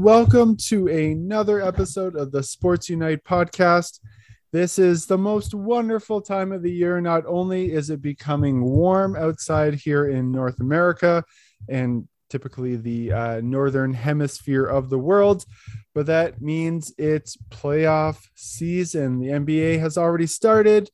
welcome to another episode of the Sports Unite podcast. This is the most wonderful time of the year. Not only is it becoming warm outside here in North America and typically the uh, northern hemisphere of the world, but that means it's playoff season. The NBA has already started,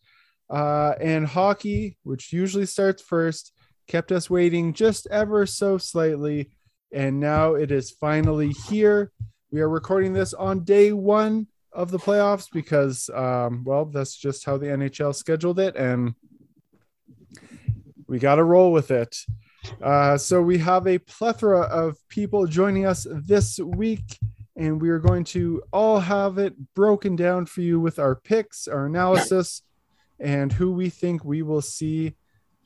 uh, and hockey, which usually starts first, kept us waiting just ever so slightly. And now it is finally here. We are recording this on day one of the playoffs because, um, well, that's just how the NHL scheduled it. And we got to roll with it. Uh, so we have a plethora of people joining us this week, and we are going to all have it broken down for you with our picks, our analysis, and who we think we will see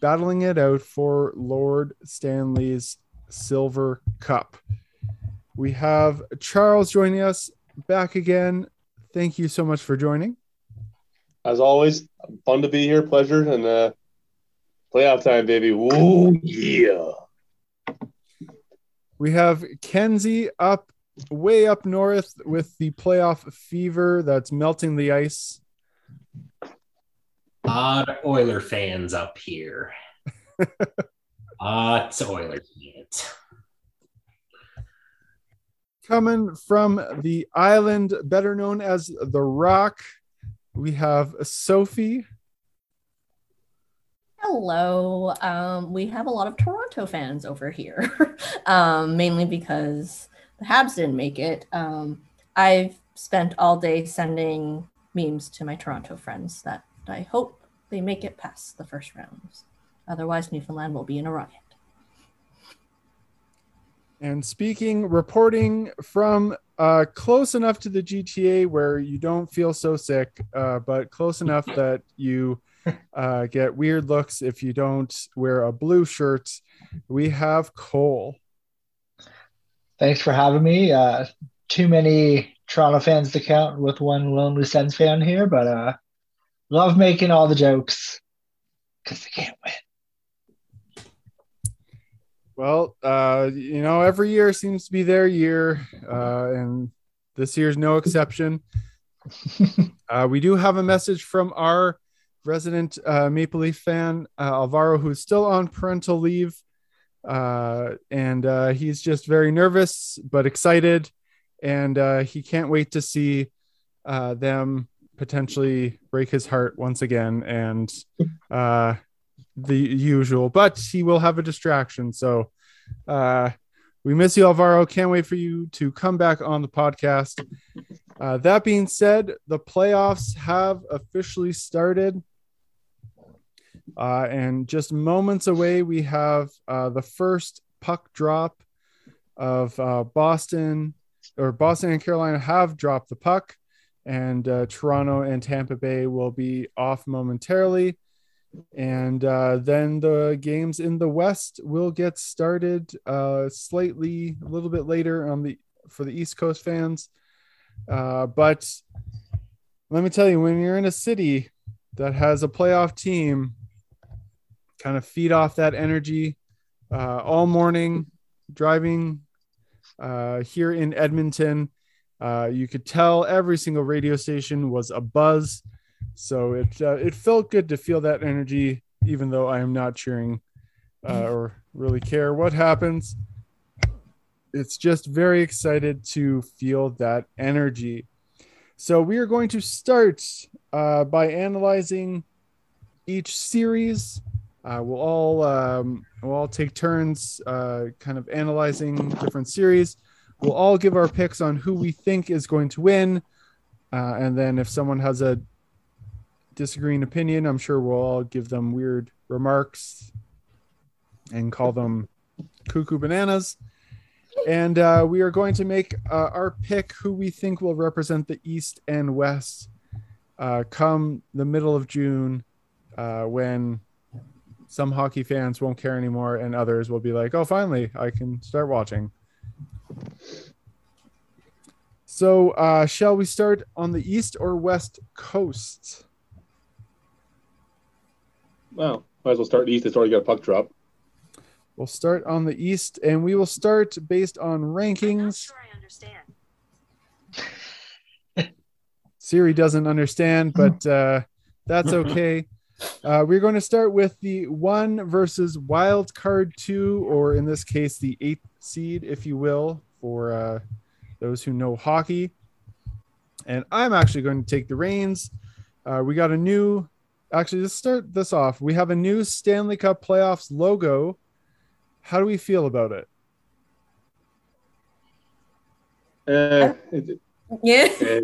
battling it out for Lord Stanley's Silver Cup. We have Charles joining us back again. Thank you so much for joining. As always, fun to be here. Pleasure and uh, playoff time, baby. Ooh, yeah. We have Kenzie up way up north with the playoff fever that's melting the ice. Odd Oiler fans up here. Ah, it's Oilers fans. Coming from the island, better known as the Rock, we have Sophie. Hello. Um, we have a lot of Toronto fans over here, um, mainly because the Habs didn't make it. Um, I've spent all day sending memes to my Toronto friends that I hope they make it past the first rounds. Otherwise, Newfoundland will be in a riot. And speaking, reporting from uh, close enough to the GTA where you don't feel so sick, uh, but close enough that you uh, get weird looks if you don't wear a blue shirt. We have Cole. Thanks for having me. Uh, too many Toronto fans to count with one lonely Sens fan here, but uh, love making all the jokes because they can't win. Well, uh, you know, every year seems to be their year, uh, and this year's no exception. uh, we do have a message from our resident uh, Maple Leaf fan, uh, Alvaro, who's still on parental leave. Uh, and uh, he's just very nervous but excited. And uh, he can't wait to see uh, them potentially break his heart once again. And uh, the usual, but he will have a distraction. So uh, we miss you, Alvaro. Can't wait for you to come back on the podcast. Uh, that being said, the playoffs have officially started. Uh, and just moments away, we have uh, the first puck drop of uh, Boston, or Boston and Carolina have dropped the puck, and uh, Toronto and Tampa Bay will be off momentarily. And uh, then the games in the West will get started uh, slightly a little bit later on the for the East Coast fans. but let me tell you, when you're in a city that has a playoff team kind of feed off that energy uh, all morning driving uh, here in Edmonton. Uh, you could tell every single radio station was a buzz, so it uh, it felt good to feel that energy, even though I am not cheering uh, or really care what happens. It's just very excited to feel that energy. So we are going to start uh, by analyzing each series uh, we'll all um, we'll all take turns, uh, kind of analyzing different series. We'll all give our picks on who we think is going to win, uh, and then if someone has a disagreeing opinion, I'm sure we'll all give them weird remarks and call them cuckoo bananas. And uh, we are going to make uh, our pick who we think will represent the East and West uh, come the middle of June when some hockey fans won't care anymore and others will be like oh finally i can start watching so uh, shall we start on the east or west coast well might as well start east it's already got a puck drop We'll start on the East, and we will start based on rankings. Siri doesn't understand, but uh, that's okay. Uh, we're going to start with the one versus wild card two, or in this case, the eighth seed, if you will, for uh, those who know hockey. And I'm actually going to take the reins. Uh, we got a new, actually, let's start this off. We have a new Stanley Cup playoffs logo. How do we feel about it? It- Yeah. eh,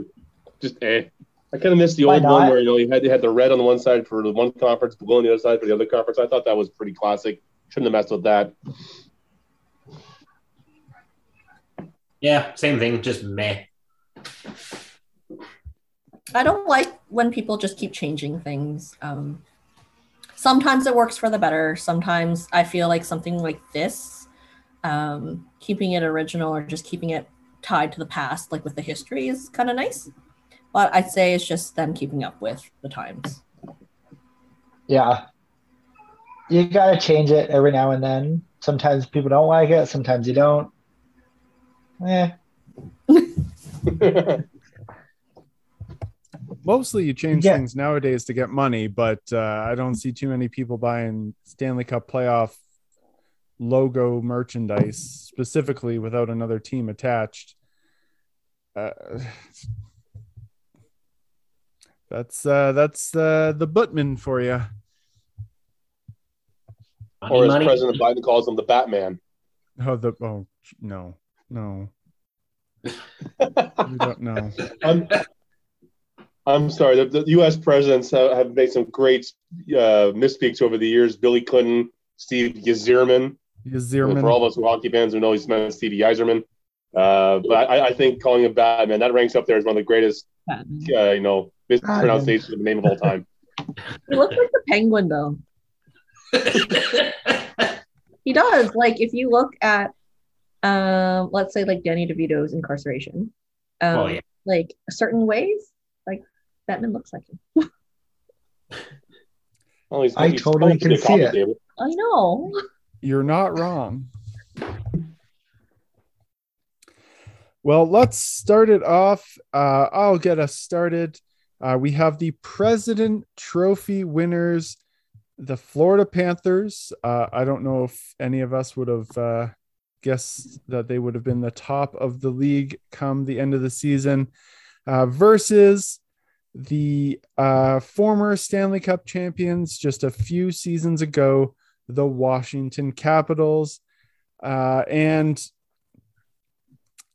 just eh. I kind of missed the Why old one where you know you had you had the red on the one side for the one conference, the blue on the other side for the other conference. I thought that was pretty classic. Shouldn't have messed with that. Yeah, same thing, just meh. I don't like when people just keep changing things. Um, sometimes it works for the better. Sometimes I feel like something like this, um, keeping it original or just keeping it tied to the past, like with the history, is kind of nice. But I'd say it's just them keeping up with the times. Yeah. You gotta change it every now and then. Sometimes people don't like it, sometimes you don't. Eh. Mostly you change Yeah. things nowadays to get money, but uh, I don't see too many people buying Stanley Cup playoff logo merchandise specifically without another team attached. Uh, that's uh, that's uh, the Buttman for you. Money, or as money. President Biden calls him, the Batman. Oh, the oh no, no, we don't know. I'm, I'm sorry. The, the U.S. presidents have, have made some great uh, misspeaks over the years. Billy Clinton, Steve Yzerman. Zierman. For all of us who are hockey fans who know he's meant Stevie Yzerman. Uh, but I, I think calling him Batman that ranks up there as one of the greatest, uh, you know, mispronunciations of the name of all time. He looks like the penguin, though. He does. Like if you look at, um, let's say like Danny DeVito's incarceration, um, Oh, yeah. like certain ways, like Batman looks like him. Well, he's, I he's totally can a see it. table. I know. You're not wrong. Well, let's start it off. Uh, I'll get us started. Uh, we have the President Trophy winners, the Florida Panthers. Uh, I don't know if any of us would have uh, guessed that they would have been the top of the league come the end of the season, uh, versus the uh, former Stanley Cup champions just a few seasons ago, the Washington Capitals. Uh, and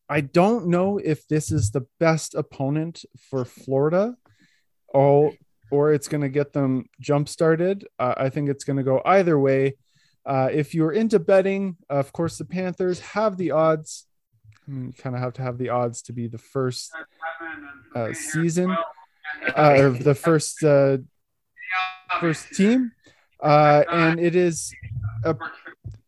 I don't know if this is the best opponent for Florida or, or it's going to get them jump started. Uh, I think it's going to go either way. Uh, if you're into betting, of course, the Panthers have the odds. I mean, you kind of have to have the odds to be the first uh, season, uh, or the first uh, first team, uh, and it is a,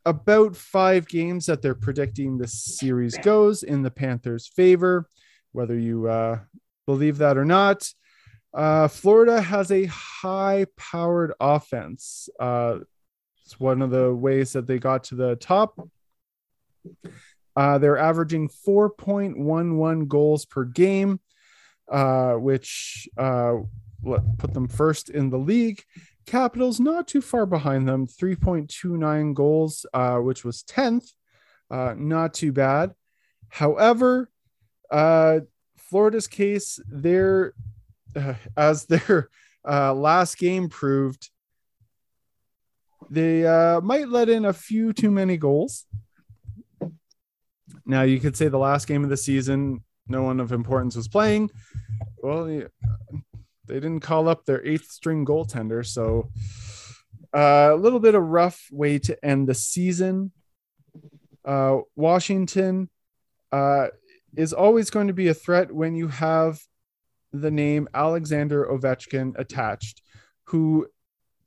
about five games that they're predicting the series goes in the Panthers' favor, whether you uh, believe that or not. Uh, Florida has a high-powered offense. Uh, it's one of the ways that they got to the top. Uh, they're averaging 4.11 goals per game, uh, which uh, put them first in the league. Capitals not too far behind them, 3.29 goals, uh, which was 10th. Uh, not too bad. However, uh, Florida's case, their uh, as their uh, last game proved, they uh, might let in a few too many goals. Now, you could say the last game of the season, no one of importance was playing. Well, they didn't call up their eighth string goaltender. So uh, a little bit of rough way to end the season. Uh, Washington uh, is always going to be a threat when you have the name Alexander Ovechkin attached, who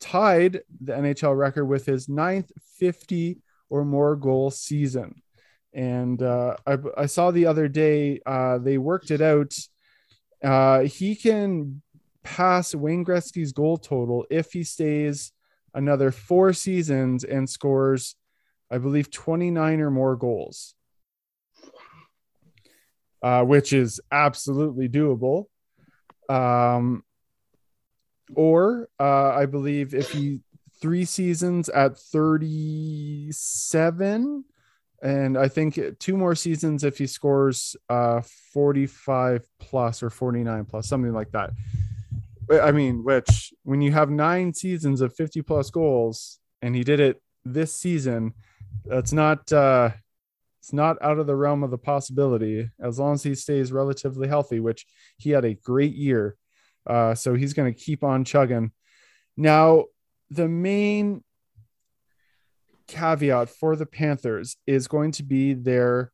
tied the NHL record with his ninth 50 or more goal season. And uh, I, I saw the other day uh, they worked it out. Uh, he can pass Wayne Gretzky's goal total if he stays another four seasons and scores I believe, 29 or more goals, uh, which is absolutely doable. Um, or uh, I believe if he three seasons at 37 and I think two more seasons if he scores uh 45 plus or 49 plus something like that. I mean, which when you have nine seasons of 50 plus goals and he did it this season, that's not uh it's not out of the realm of the possibility as long as he stays relatively healthy, which he had a great year. Uh, so he's going to keep on chugging. Now, the main caveat for the Panthers is going to be their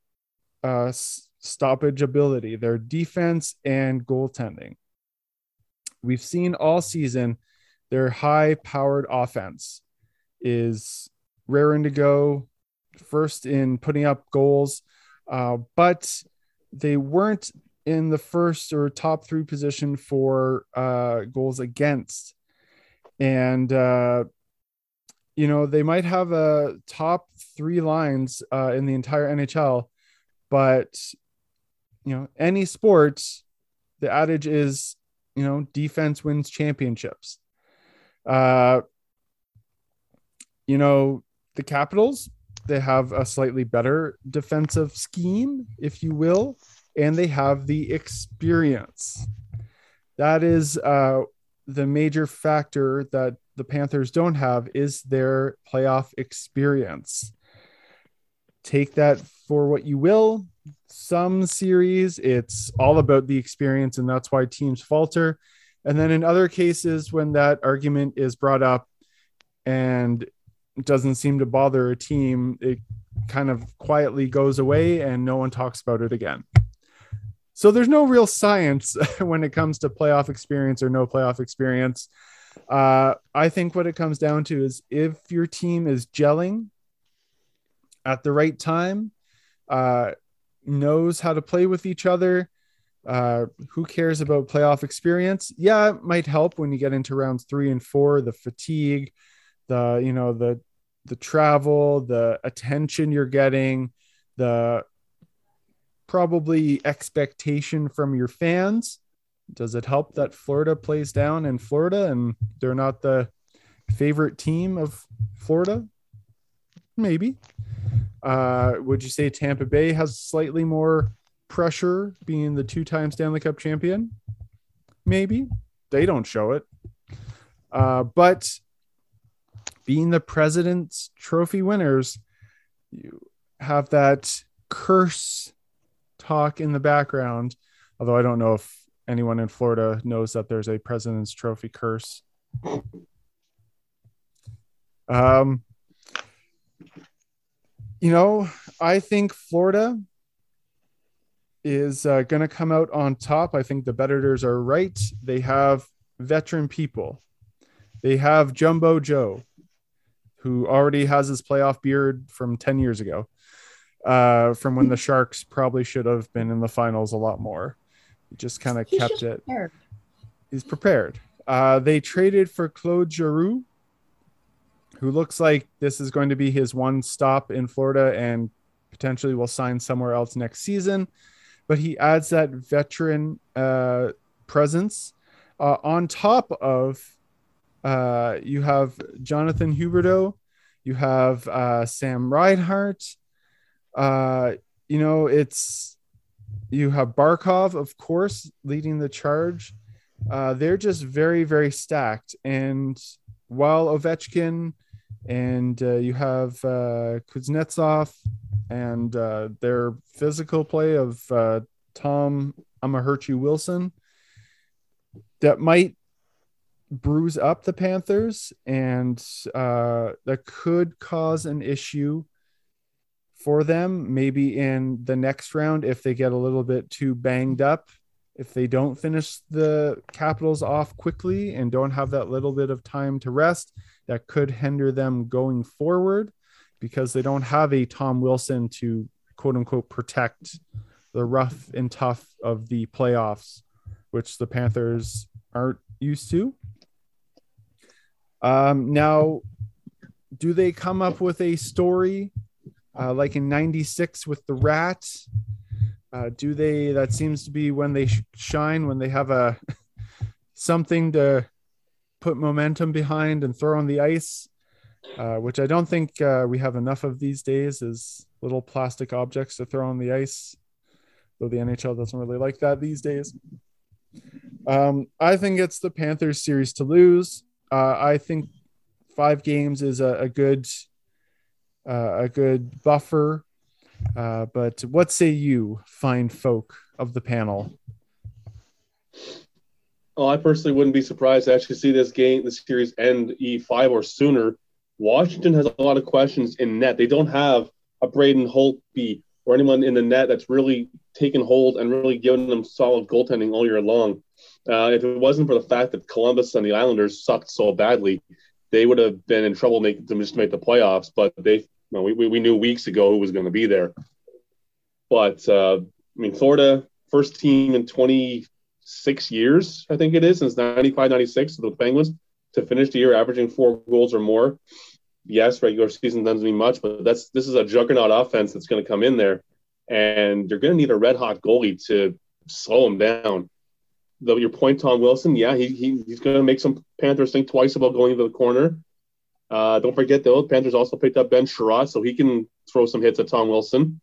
uh, stoppage ability, their defense and goaltending. We've seen all season their high powered offense is raring to go, first in putting up goals, uh, but they weren't in the first or top three position for uh, goals against. And uh, you know, they might have a top three lines uh, in the entire NHL, but you know, any sports, the adage is, you know, defense wins championships. Uh, you know, the Capitals, they have a slightly better defensive scheme, if you will, and they have the experience. That is uh, the major factor that the Panthers don't have is their playoff experience. Take that for what you will. Some series, it's all about the experience, and that's why teams falter. And then in other cases, when that argument is brought up and doesn't seem to bother a team, it kind of quietly goes away and no one talks about it again. So there's no real science when it comes to playoff experience or no playoff experience. Uh, I think what it comes down to is if your team is gelling at the right time, uh, knows how to play with each other. Uh, who cares about playoff experience? Yeah, it might help when you get into rounds three and four. The fatigue, the you know the the travel, the attention you're getting, the probably expectation from your fans does it help that Florida plays down in Florida and they're not the favorite team of Florida? Maybe. Uh, would you say Tampa Bay has slightly more pressure being the two time Stanley Cup champion? Maybe. They don't show it. Uh, but being the President's Trophy winners, you have that curse talk in the background. Although I don't know if anyone in Florida knows that there's a President's Trophy curse. Um, you know, I think Florida is uh, going to come out on top. I think the Betters are right. They have veteran people. They have Jumbo Joe, who already has his playoff beard from 10 years ago, uh, from when the Sharks probably should have been in the finals a lot more. He just kind of kept it. Prepared. He's prepared. Uh, they traded for Claude Giroux, who looks like this is going to be his one stop in Florida and potentially will sign somewhere else next season. But he adds that veteran uh, presence uh, on top of uh, you have Jonathan Huberdeau, you have uh, Sam Reinhart. Uh, you know, it's you have Barkov, of course, leading the charge. Uh, they're just very, very stacked. And while Ovechkin and uh, you have uh, Kuznetsov and uh, their physical play of Tom, uh, Tom you Wilson, that might bruise up the Panthers and uh, that could cause an issue for them maybe in the next round if they get a little bit too banged up if they don't finish the capitals off quickly and don't have that little bit of time to rest that could hinder them going forward because they don't have a tom wilson to quote unquote protect the rough and tough of the playoffs which the panthers aren't used to. Um, now do they come up with a story uh, like in 96 with the rat uh, do they that seems to be when they sh- shine when they have a something to put momentum behind and throw on the ice. Uh, which i don't think uh, we have enough of these days is little plastic objects to throw on the ice though the nhl doesn't really like that these days. Um, i think it's the panthers series to lose. Uh, i think five games is a, a good a good buffer. Uh, but what say you, fine folk of the panel? Oh, I personally wouldn't be surprised to actually see this game, this series end E5 or sooner. Washington has a lot of questions in net. They don't have a Braden Holtby or anyone in the net that's really taken hold and really given them solid goaltending all year long. Uh, if it wasn't for the fact that Columbus and the Islanders sucked so badly, they would have been in trouble making to just make the playoffs. But they, you know, we, we knew weeks ago who was going to be there. But uh, I mean, Florida first team in 26 years, I think it is, since 95, 96, the Penguins to finish the year averaging four goals or more. Yes, regular season doesn't mean much, but that's this is a juggernaut offense that's going to come in there, and you're going to need a red hot goalie to slow them down the, your point, Tom Wilson, yeah, he, he he's going to make some Panthers think twice about going into the corner. Uh, don't forget though, Panthers also picked up Ben Chiarot, so he can throw some hits at Tom Wilson.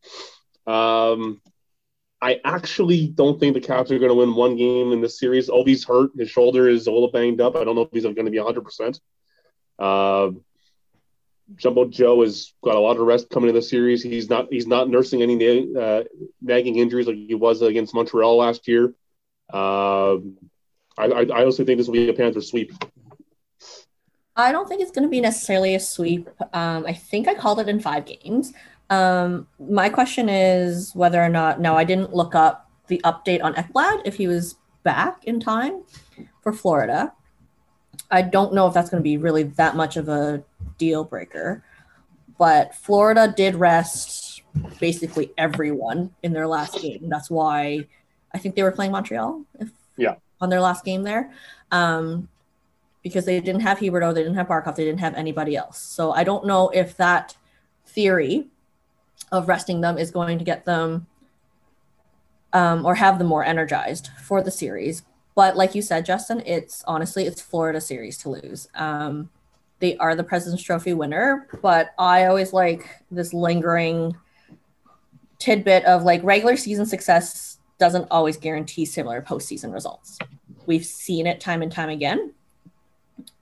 Um, I actually don't think the Caps are going to win one game in this series. He's hurt. His shoulder is a little banged up. I don't know if he's going to be 100%. Uh, Jumbo Joe has got a lot of rest coming into the series. He's not he's not nursing any uh, nagging injuries like he was against Montreal last year. Um, I, I, also think this will be a Panther sweep. I don't think it's going to be necessarily a sweep. Um, I think I called it in five games. Um, my question is whether or not. No, I didn't look up the update on Ekblad if he was back in time for Florida. I don't know if that's going to be really that much of a deal breaker, but Florida did rest basically everyone in their last game. That's why I think they were playing Montreal. If, yeah. On their last game there, um, because they didn't have Huberdeau, they didn't have Barkov, they didn't have anybody else. So I don't know if that theory of resting them is going to get them um, or have them more energized for the series. But like you said, Justin, it's honestly it's Florida series to lose. Um, they are the President's Trophy winner, but I always like this lingering tidbit of like regular season success doesn't always guarantee similar postseason results. We've seen it time and time again.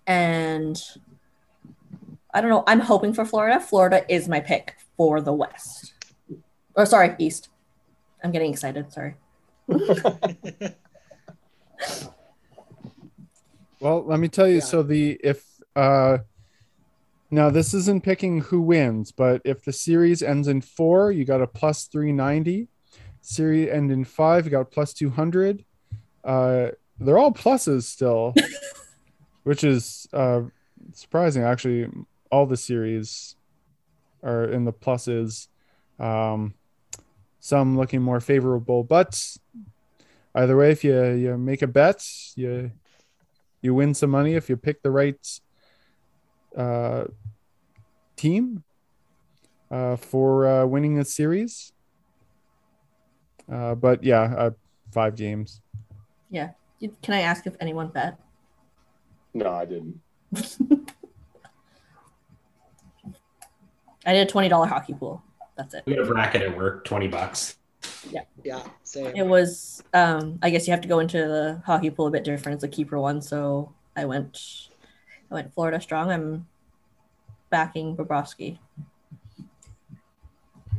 And I don't know. I'm hoping for Florida. Florida is my pick for the West. Or sorry, East. I'm getting excited. Sorry. well, let me tell you. Yeah. So the if uh now this isn't picking who wins, but if the series ends in four, you got a plus three ninety. Series end in five. You got plus 200. Uh, they're all pluses still, which is uh, surprising. Actually, all the series are in the pluses. Um, some looking more favorable, but either way, if you you make a bet, you you win some money if you pick the right uh, team uh, for uh, winning a series. Uh, but yeah, uh, five games. Yeah. Can I ask if anyone bet? No, I didn't. I did a twenty dollar hockey pool. That's it. We had a bracket at work, twenty bucks. Yeah. Yeah. Same. It was. Um, I guess you have to go into the hockey pool a bit different. It's a keeper one, so I went. I went Florida strong. I'm backing Bobrovsky.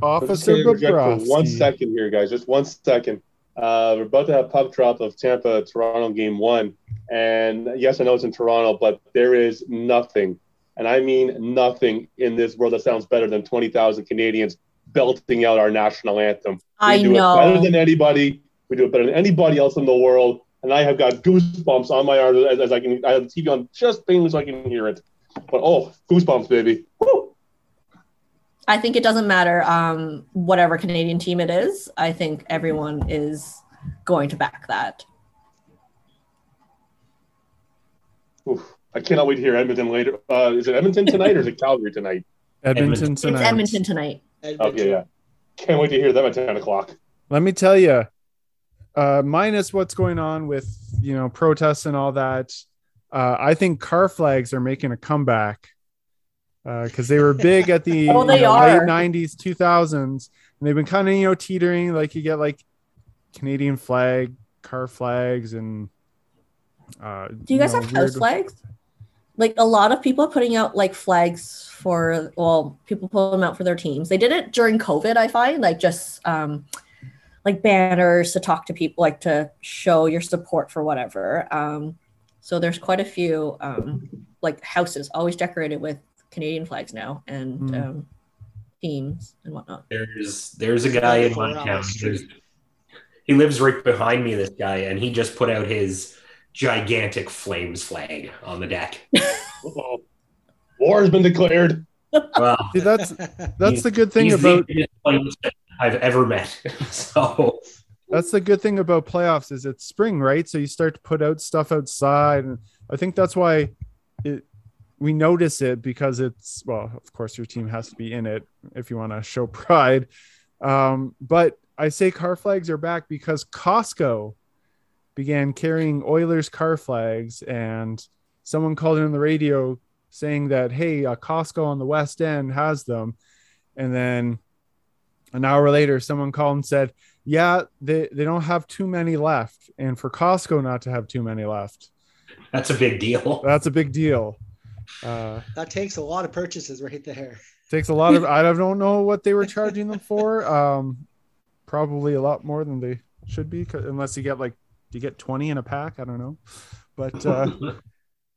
Officer Bobrovsky. One second here, guys. Just one second. Uh, we're about to have puck drop of Tampa Toronto game one. And yes, I know it's in Toronto, but there is nothing, and I mean nothing in this world that sounds better than 20,000 Canadians belting out our national anthem. We I do know. it better than anybody. We do it better than anybody else in the world. And I have got goosebumps on my arms as, as I can. I have the TV on just things so I can hear it. But oh, goosebumps, baby. Woo! I think it doesn't matter um, whatever Canadian team it is. I think everyone is going to back that. Oof. I cannot wait to hear Edmonton later. Uh, is it Edmonton tonight or is it Calgary tonight? Edmonton Edmonton. tonight. It's Edmonton tonight. Okay, yeah. Can't wait to hear them at 10 o'clock. Let me tell you, uh, minus what's going on with you know protests and all that, uh, I think car flags are making a comeback because they were big at the they you know, late '90s, 2000s, and they've been kind of you know teetering. Like you get like Canadian flag, car flags, and uh, Do you guys know, have house flags? Like a lot of people are putting out like flags for well, people pull them out for their teams. They did it during COVID, I find, like just um like banners to talk to people, like to show your support for whatever. Um so there's quite a few um like houses always decorated with Canadian flags now and Hmm. um teams and whatnot. There's there's a guy in my Around town. the street. There's- He lives right behind me. This guy, and he just put out his gigantic flames flag on the deck. War has been declared. Well, See, that's that's the good thing about the biggest flames fan I've ever met. so that's the good thing about playoffs is it's spring, right? So you start to put out stuff outside, and I think that's why it we notice it because it's well, of course, your team has to be in it if you want to show pride. Um, but I say car flags are back because Costco began carrying Oilers car flags, and someone called in on the radio saying that hey, uh, Costco on the West End has them, and then an hour later, someone called and said, "Yeah, they they don't have too many left, and for Costco not to have too many left, that's a big deal. that's a big deal." Uh, that takes a lot of purchases right there. takes a lot of I don't know what they were charging them for. Um, probably a lot more than they should be, unless you get like you get twenty in a pack? I don't know, but uh,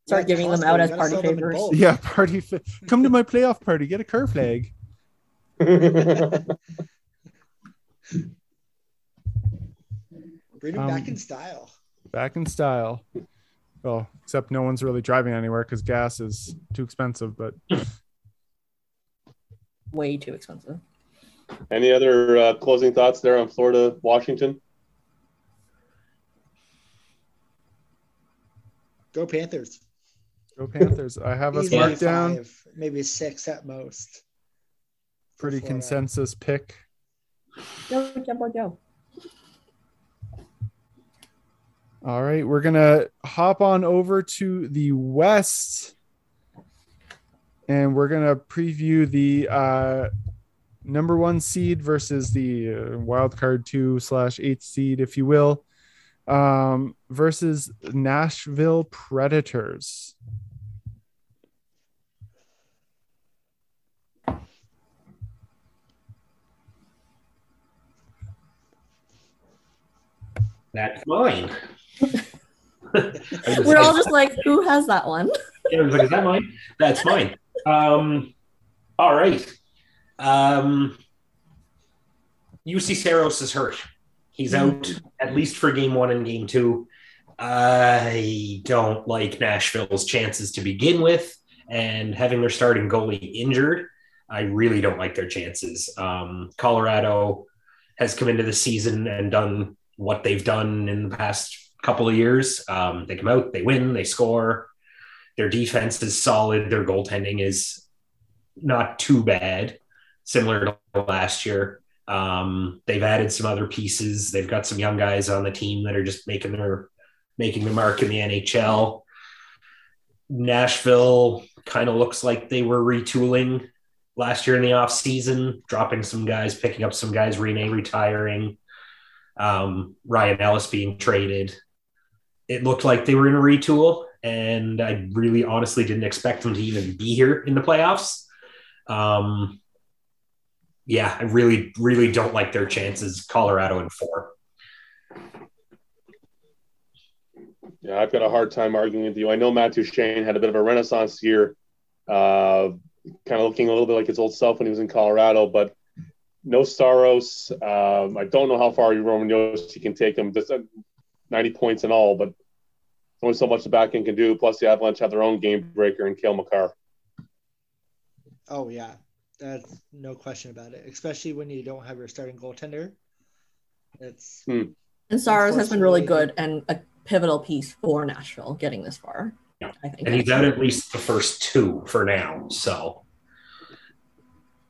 Start giving them out as party sell them in favors. yeah, party. Fa- come to my playoff party, get a car flag. Bring them Um, back in style. back in style. Well, except no one's really driving anywhere because gas is too expensive. But Way too expensive. Any other uh, closing thoughts there on Florida, Washington? Go Panthers. go Panthers! I have us Easily marked down. five, maybe six at most. Pretty Florida. consensus pick. Go, Jumbo, go. All right, we're gonna hop on over to the West, and we're gonna preview the uh, number one seed versus the uh, wild card two slash eight seed, if you will, um, versus Nashville Predators. That's mine. We're all just like, who has that one? Yeah, I was like, is that mine? That's mine. Um, all right. Um, Juuse Saros is hurt. He's out at least for game one and game two. I don't like Nashville's chances to begin with, and having their starting goalie injured, I really don't like their chances. Um, Colorado has come into the season and done what they've done in the past couple of years. Um, they come out, they win, they score. Their defense is solid. Their goaltending is not too bad, similar to last year. Um, they've added some other pieces. They've got some young guys on the team that are just making their making their mark in the NHL. Nashville kind of looks like they were retooling last year in the off season, dropping some guys, picking up some guys, Rinne retiring, um, Ryan Ellis being traded. It looked like they were in a retool, and I really honestly didn't expect them to even be here in the playoffs. Um, yeah, I really, really don't like their chances. Colorado in four. Yeah, I've got a hard time arguing with you. I know Matt Duchene had a bit of a renaissance year, uh, kind of looking a little bit like his old self when he was in Colorado, but no Saros. Um, I don't know how far Roman Josi can take him. Uh, 90 points and all, but only so much the back end can do. Plus, the Avalanche have their own game breaker in Cale Makar. Oh yeah, that's no question about it. Especially when you don't have your starting goaltender. It's hmm. And Saros has been really good and a pivotal piece for Nashville getting this far. Yeah. I think. and he's out at least the first two for now. So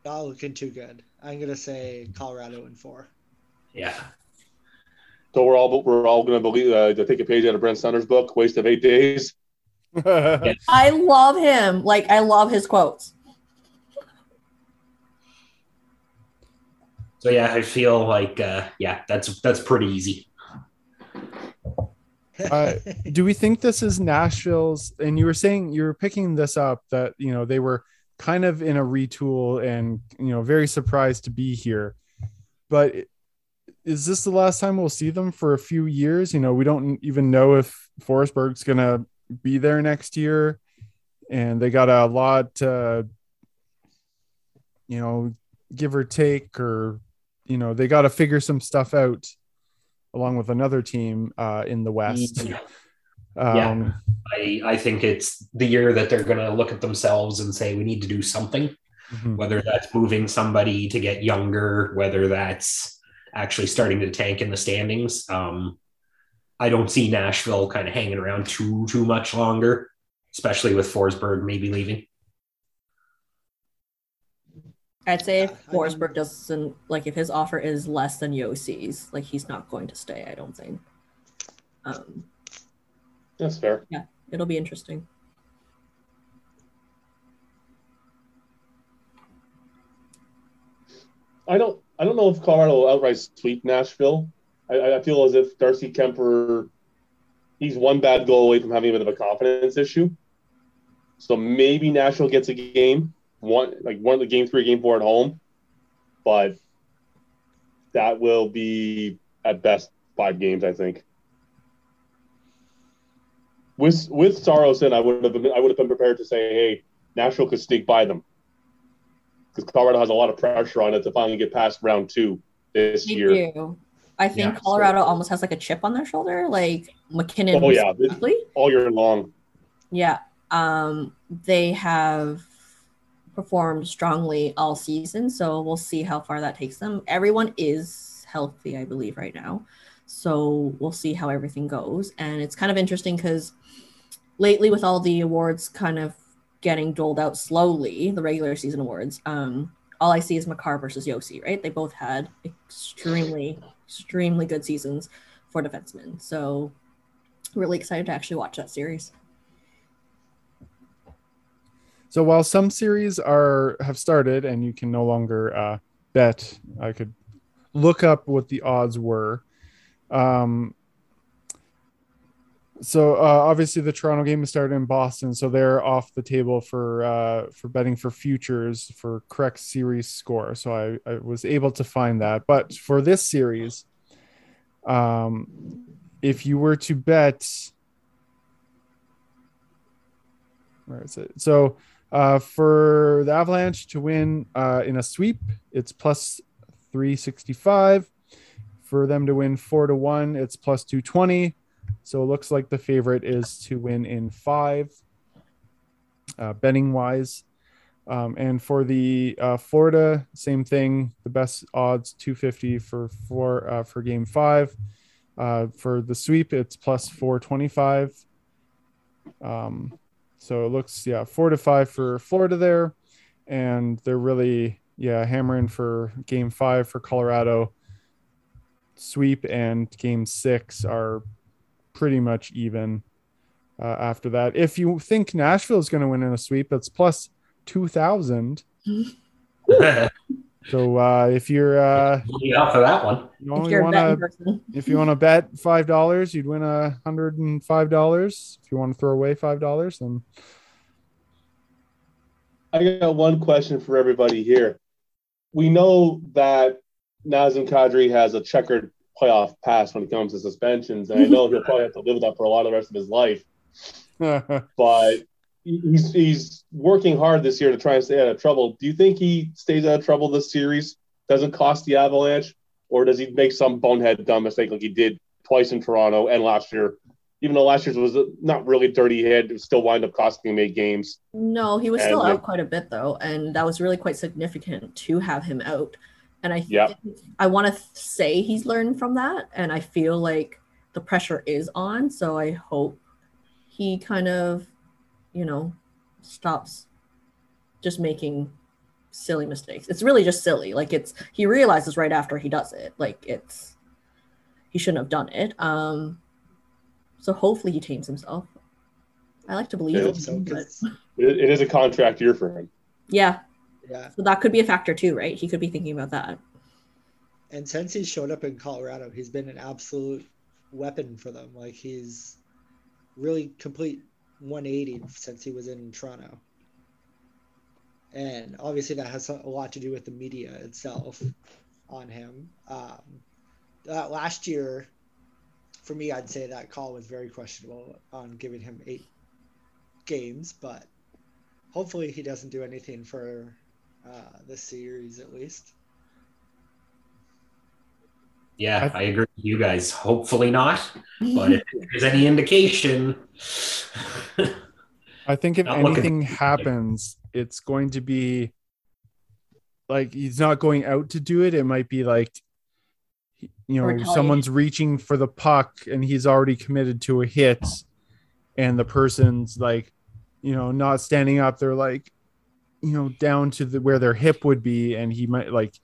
Not looking too good. I'm gonna say Colorado in four. yeah, So we're all we're all going to believe uh, to take a page out of Brent Sanders' book, "Waste of Eight Days." I love him. Like I love his quotes. so yeah, I feel like uh, yeah, that's that's pretty easy. Uh, do we think this is Nashville's? And you were saying you were picking this up that you know they were kind of in a retool and you know very surprised to be here. But is this the last time we'll see them for a few years? You know, we don't even know if Forsberg's gonna be there next year, and they got a lot, uh, you know, give or take, or you know, they got to figure some stuff out along with another team uh, in the West. Yeah. Um, I I think it's the year that they're going to look at themselves and say we need to do something. mhm. Whether that's moving somebody to get younger, whether that's actually starting to tank in the standings. Um, I don't see Nashville kind of hanging around too too much longer, especially with Forsberg maybe leaving. I'd say if Yeah, I mean- Forsberg doesn't like if his offer is less than Josi's, like he's not going to stay. I don't think. Um, That's fair. Yeah, it'll be interesting. I don't I don't know if Colorado will outright sweep Nashville. I, I feel as if Darcy Kuemper, he's one bad goal away from having a bit of a confidence issue. So maybe Nashville gets a game, one like one of the game three, game four at home, but that will be at best five games, I think. With with Saros in, I would have been I would have been prepared to say, hey, Nashville could sneak by them because Colorado has a lot of pressure on it to finally get past round two this They year. do. I think Yeah, so- Colorado almost has like a chip on their shoulder, like MacKinnon. Oh yeah, this- all year long. Yeah. Um, they have performed strongly all season, so we'll see how far that takes them. Everyone is healthy, I believe, right now. So we'll see how everything goes. And it's kind of interesting because lately, with all the awards kind of getting doled out slowly, the regular season awards, um, all I see is Makar versus Josi, right? They both had extremely, extremely good seasons for defensemen. So really excited to actually watch that series. So while some series are have started and you can no longer uh, bet, I could look up what the odds were. Um, so uh, obviously the Toronto game is started in Boston, so they're off the table for uh, for betting for futures for correct series score. So I, I was able to find that, but for this series, um, if you were to bet, where is it? So uh, for the Avalanche to win uh, in a sweep, it's plus 365. For them to win four to one, it's plus 220. So it looks like the favorite is to win in five, uh, betting wise. Um, and for the uh, Florida, same thing. The best odds 250 for four uh, for game five. Uh, for the sweep, it's plus 425. Um, so it looks, yeah, four to five for Florida there. And they're really, yeah, hammering for game five for Colorado. Sweep and game six are pretty much even uh, after that. If you think Nashville is going to win in a sweep, that's plus 2,000. So uh, if you're, uh, yeah, for that one. you only you're want to if you want to bet five dollars, you'd win a hundred and five dollars. If you want to throw away five dollars, then I got one question for everybody here. We know that Nazem Kadri has a checkered playoff pass when it comes to suspensions, and I know he'll probably have to live with that for a lot of the rest of his life. But he's he's working hard this year to try and stay out of trouble. Do you think he stays out of trouble this series? Doesn't cost the Avalanche, or does he make some bonehead dumb mistake like he did twice in Toronto and last year? Even though last year's was not really dirty hit, it still wind up costing him eight games. No, he was And still like- out quite a bit though, and that was really quite significant to have him out. And I think- I want to say he's learned from that, and I feel like the pressure is on. So I hope he kind of you know, stops just making silly mistakes. It's really just silly. Like it's he realizes right after he does it. Like it's he shouldn't have done it. Um so hopefully he tames himself. I like to believe Yeah, it, so, but it is a contract year for him. yeah. Yeah. So that could be a factor too, right? He could be thinking about that. And since he showed up in Colorado, he's been an absolute weapon for them. Like he's really complete 180 since he was in Toronto. And obviously that has a lot to do with the media itself on him. Um, that last year, for me, I'd say that call was very questionable on giving him eight games, but hopefully he doesn't do anything for uh, this series at least. Yeah, I- I agree with you guys. Hopefully not. But if there's any indication, I think if Not looking- anything happens, it's going to be like he's not going out to do it. It might be like you know someone's reaching for the puck and he's already committed to a hit, and the person's like you know not standing up. They're like you know down to the where their hip would be, and he might like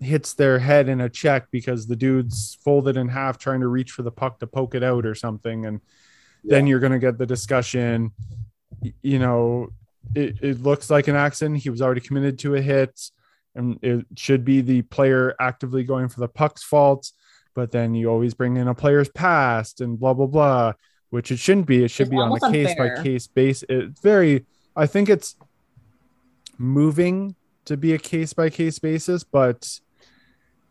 hits their head in a check because the dude's folded in half trying to reach for the puck to poke it out or something and then you're going to get the discussion. You know it, it looks like an accident. He was already committed to a hit and it should be the player actively going for the puck's fault but then you always bring in a player's past and blah blah blah which it shouldn't be. It should It's be on a case by case base it's very i think it's moving to be a case by case basis but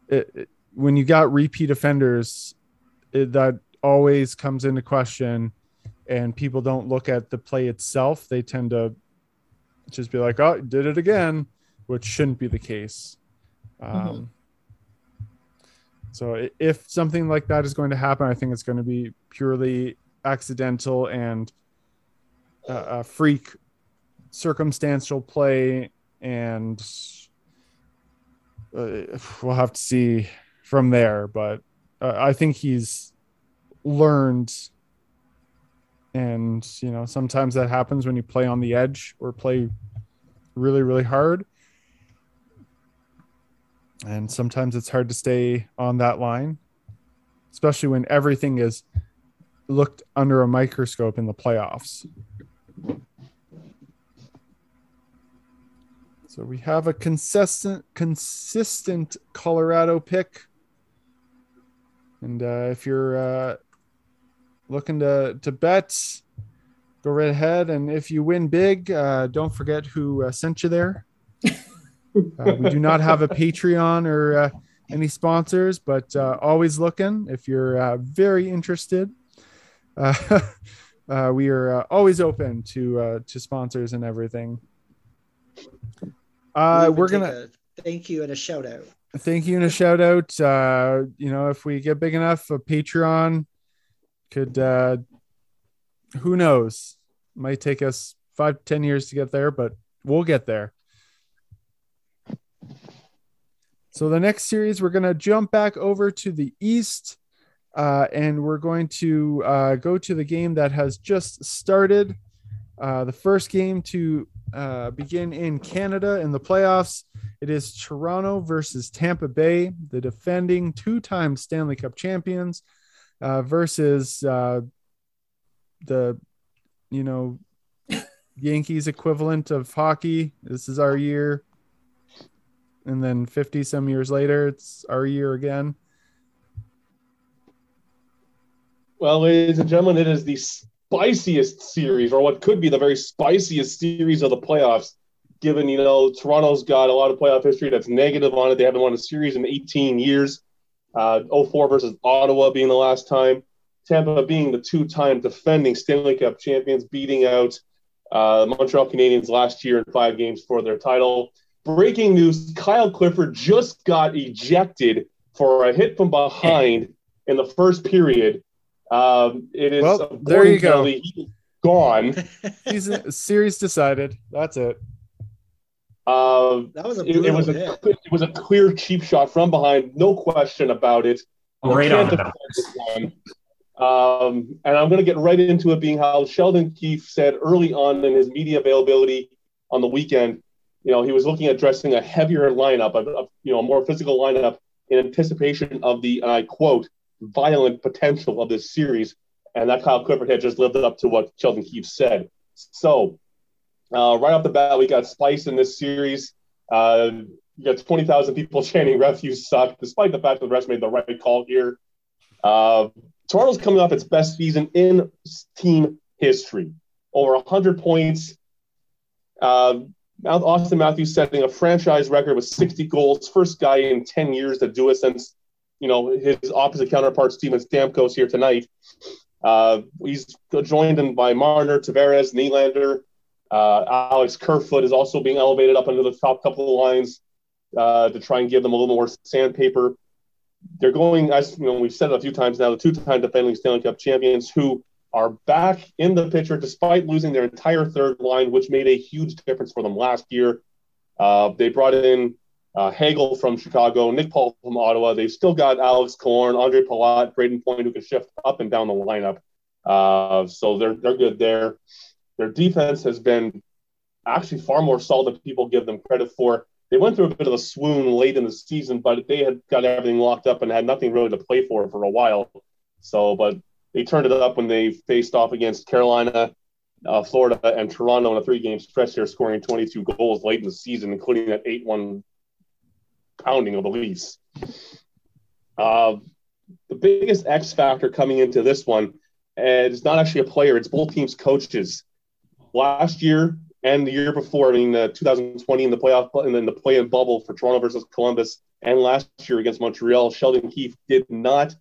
it, it- when you got repeat offenders it, that always comes into question and people don't look at the play itself. They tend to just be like oh did it again which shouldn't be the case. Um, so if something like that is going to happen i think it's going to be purely accidental and uh, a freak circumstantial play and uh, we'll have to see from there but uh, i think he's learned. And you know sometimes that happens when you play on the edge or play really really hard. And sometimes it's hard to stay on that line especially when everything is looked under a microscope in the playoffs so we have a consistent consistent colorado pick and uh, if you're uh, looking to to bet, go right ahead. And if you win big, uh, don't forget who uh, sent you there. Uh, we do not have a Patreon or uh, any sponsors, but uh, always looking if you're uh, very interested. Uh, uh, we are uh, always open to uh, to sponsors and everything. Uh, we're gonna thank you and a shout out. thank you and a shout out. Uh, you know, if we get big enough, a Patreon could, uh, who knows, might take us five, ten years to get there, but we'll get there. So the next series, we're to jump back over to the East. Uh, and we're going to uh, go to the game that has just started. Uh, the first game to uh, begin in Canada in the playoffs. It is Toronto versus Tampa Bay, the defending two-time Stanley Cup champions, uh, versus uh, the, you know, Yankees equivalent of hockey. This is our year, and then fifty some years later, it's our year again. Well, ladies and gentlemen, it is the spiciest series, or what could be the very spiciest series of the playoffs. Given you know Toronto's got a lot of playoff history that's negative on it. They haven't won a series in 18 years. Uh, 04 versus Ottawa being the last time. Tampa being the two-time defending Stanley Cup champions, beating out uh, Montreal Canadiens last year in five games for their title. Breaking news: Kyle Clifford just got ejected for a hit from behind in the first period. Um, it is Well, there you boarding go. penalty. He is gone. Season series decided. That's it. Uh, That was a it, it was a it was a clear cheap shot from behind, no question about it. You on the defend this one. Um, and I'm going to get right into it, being how Sheldon Keefe said early on in his media availability on the weekend, you know, he was looking at dressing a heavier lineup, a, a you know, a more physical lineup in anticipation of the, and I quote, violent potential of this series. And that Kyle Clifford had just lived up to what Sheldon Keefe said. So, uh, right off the bat, we got Spice in this series. Uh, you got 20,000 people chanting refuse suck, despite the fact that the rest made the right call here. Uh, Toronto's coming off its best season in team history. Over 100 points. Uh, Auston Matthews setting a franchise record with 60 goals. First guy in 10 years to do it since, you know, his opposite counterpart, Steven Stamkos, here tonight. Uh, he's joined in by Marner, Tavares, Nylander. Uh, Alex Kerfoot is also being elevated up into the top couple of lines uh, to try and give them a little more sandpaper. They're going, as you know, we've said it a few times now, the two-time defending Stanley Cup champions who are back in the picture despite losing their entire third line, which made a huge difference for them last year. Uh, they brought in uh, Hagel from Chicago, Nick Paul from Ottawa. They've still got Alex Killorn, Andre Palat, Brayden Point, who can shift up and down the lineup. Uh, so they're they're good there. Their defense has been actually far more solid than people give them credit for they went through a bit of a swoon late in the season, but they had got everything locked up and had nothing really to play for for a while. So, but they turned it up when they faced off against Carolina, uh, Florida, and Toronto in a three-game stretch. They're scoring 22 goals late in the season, including that 8-1 pounding of the Leafs. Uh, the biggest X factor coming into this one is not actually a player; it's both teams' coaches. Last year, and the year before, I mean, uh, 2020 in the playoff and then the play-in bubble for Toronto versus Columbus, and last year against Montreal, Sheldon Keefe did not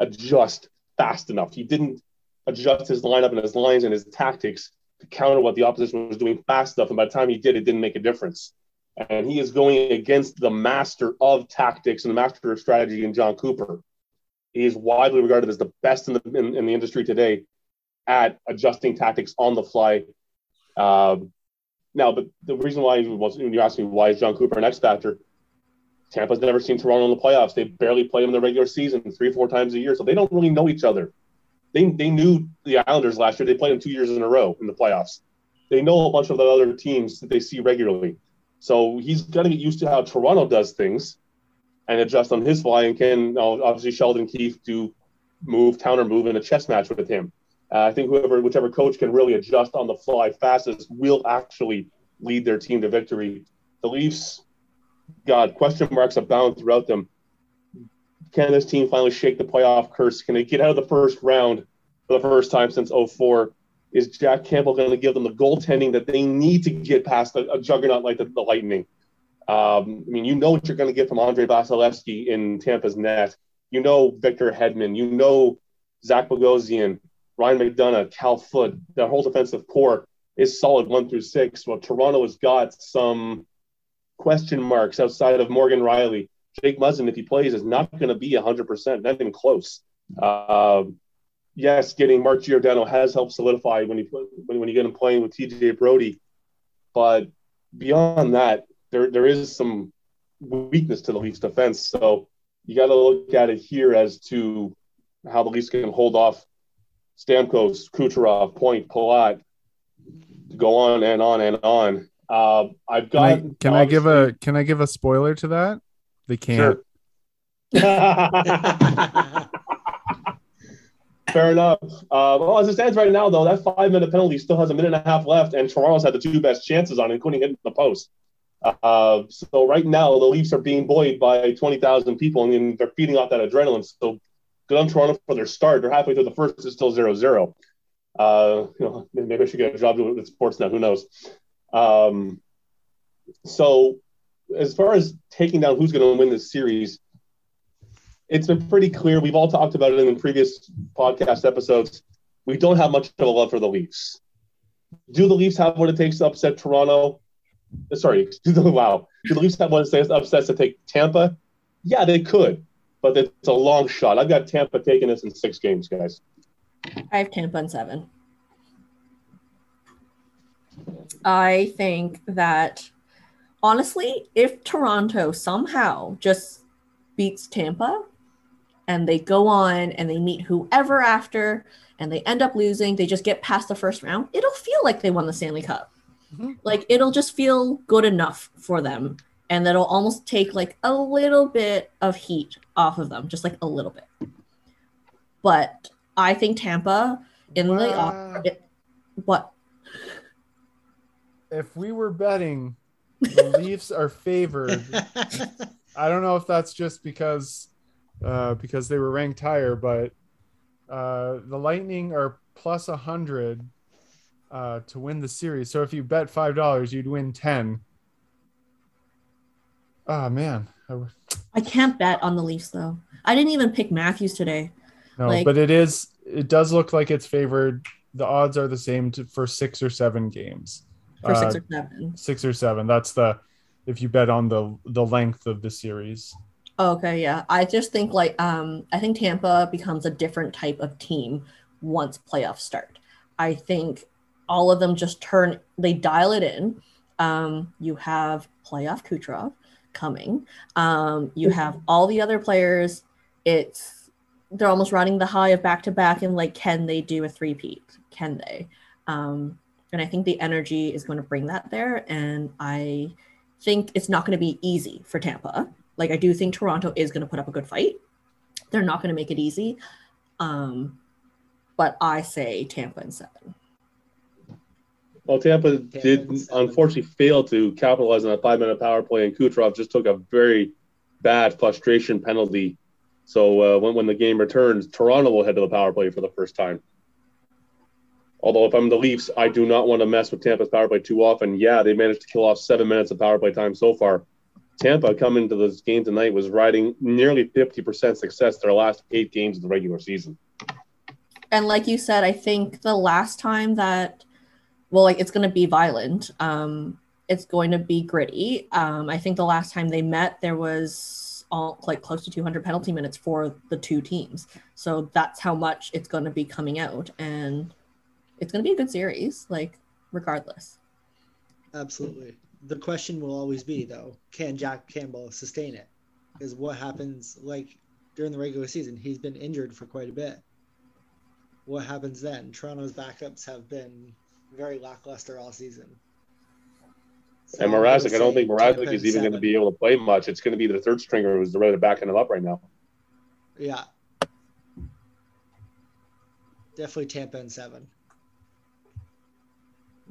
adjust fast enough. He didn't adjust his lineup and his lines and his tactics to counter what the opposition was doing fast enough. And by the time he did, it didn't make a difference. And he is going against the master of tactics and the master of strategy in Jon Cooper. He is widely regarded as the best in the in, in the industry today at adjusting tactics on the fly. Um, now, but the reason why was when you asked me why is Jon Cooper an X factor, Tampa's never seen Toronto in the playoffs. They barely play them in the regular season three, or four times a year, so they don't really know each other. They, they knew the Islanders last year. They played them two years in a row in the playoffs. They know a bunch of the other teams that they see regularly. So he's got to get used to how Toronto does things and adjust on his fly. And can obviously Sheldon Keefe do move, counter move in a chess match with him. Uh, I think whoever, whichever coach can really adjust on the fly fastest will actually lead their team to victory. The Leafs God, question marks abound throughout them. Can this team finally shake the playoff curse? Can they get out of the first round for the first time since 04? Is Jack Campbell going to give them the goaltending that they need to get past a, a juggernaut like the, the Lightning? Um, I mean, you know what you're going to get from Andrei Vasilevskiy in Tampa's net. You know Victor Hedman. You know Zach Bogosian. Ryan McDonagh, Cal Foote, the whole defensive corps is solid one through six. Well, Toronto has got some question marks outside of Morgan Rielly. Jake Muzzin, if he plays, is not going to be 100%, not even close. Uh, yes, getting Mark Giordano has helped solidify when you when, when you get him playing with TJ Brodie, But beyond that, there there is some weakness to the Leafs defense. So you got to look at it here as to how the Leafs can hold off Stamkos, Kucherov, Point, Palat, go on and on and on. Uh, I've got. Can, I, can I, give a Can I give a spoiler to that? They can't. Sure. Fair enough. Uh, well, as it stands right now, though, that five minute penalty still has a minute and a half left, and Toronto's had the two best chances on, including hitting the post. Uh, so right now, the Leafs are being buoyed by 20,000 people, and they're feeding off that adrenaline. So good on Toronto for their start. They're halfway through the first. It's still 0 0. Uh, you know, maybe I should get a job with sports now. Who knows? Um, so, as far as taking down who's going to win this series, it's been pretty clear. We've all talked about it in previous podcast episodes. We don't have much of a love for the Leafs. Do the Leafs have what it takes to upset Toronto? Sorry, do the wow. Do the Leafs have what it takes to upset to take Tampa? Yeah, they could but it's a long shot. I've got Tampa taking this in six games, guys. I have Tampa in seven. I think that honestly, if Toronto somehow just beats Tampa, and they go on and they meet whoever after and they end up losing, they just get past the first round, it'll feel like they won the Stanley Cup. Mhm. Like it'll just feel good enough for them. And that'll almost take like a little bit of heat off of them, just like a little bit. But I think Tampa in the Wow. it, what If we were betting, the Leafs are favored. I don't know if that's just because uh, because they were ranked higher, but uh, the Lightning are plus a hundred uh, to win the series. So if you bet five dollars, you'd win ten. Oh man, I w- I can't bet on the Leafs though. I didn't even pick Matthews today. no, Like- but it is. It does look like it's favored. The odds are the same to, for six or seven games. for six Uh, or seven. six or seven. That's the if you bet on the the length of the series. Okay, yeah. I just think like um I think Tampa becomes a different type of team once playoffs start. I think all of them just turn they dial it in. Um you have playoff Kucherov coming. Um you have all the other players. It's they're almost running the high of back to back and like can they do a three-peat? Can they? Um and I think the energy is going to bring that there and I think it's not going to be easy for Tampa. Like I do think Toronto is going to put up a good fight. They're not going to make it easy. Um, but I say Tampa in seven. Well, Tampa Tampa did unfortunately fail to capitalize on a five minute power play, and Kucherov just took a very bad frustration penalty. So uh, when, when the game returns, Toronto will head to the power play for the first time. Although, if I'm the Leafs, I do not want to mess with Tampa's power play too often. Yeah, they managed to kill off seven minutes of power play time so far. Tampa coming into this game tonight was riding nearly 50% success their last eight games of the regular season. And like you said, I think the last time that, well, like it's going to be violent. Um, it's going to be gritty. Um, I think the last time they met, there was all like close to 200 penalty minutes for the two teams. So that's how much it's going to be coming out, and it's going to be a good series, like regardless. Absolutely. The question will always be though, can Jack Campbell sustain it? Is what happens like during the regular season. He's been injured for quite a bit. What happens then? Toronto's backups have been very lackluster all season. So And Mrazek, I don't think Mrazek is even going to be able to play much. It's going to be the third stringer who's really backing him up right now. Yeah. Definitely Tampa in seven.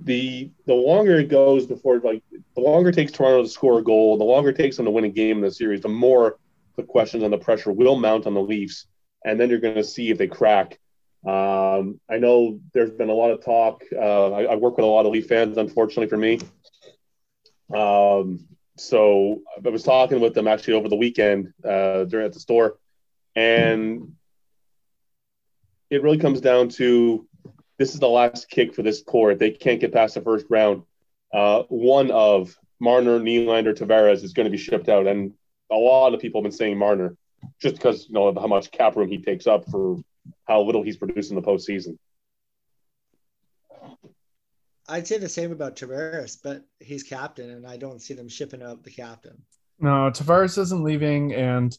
The the longer it goes before like the longer it takes Toronto to score a goal, the longer it takes them to win a game in the series, the more the questions and the pressure will mount on the Leafs, and then you're going to see if they crack. Um, I know there's been a lot of talk. Uh, I, I work with a lot of Leaf fans, unfortunately for me. Um, so I was talking with them actually over the weekend uh, during at the store, and it really comes down to this is the last kick for this core. If they can't get past the first round, uh, one of Marner, Nylander, Tavares is going to be shipped out, and a lot of people have been saying Marner just because you know of how much cap room he takes up for how little he's produced in the postseason. I'd say the same about Tavares, but he's captain, and I don't see them shipping out the captain. No, Tavares isn't leaving, and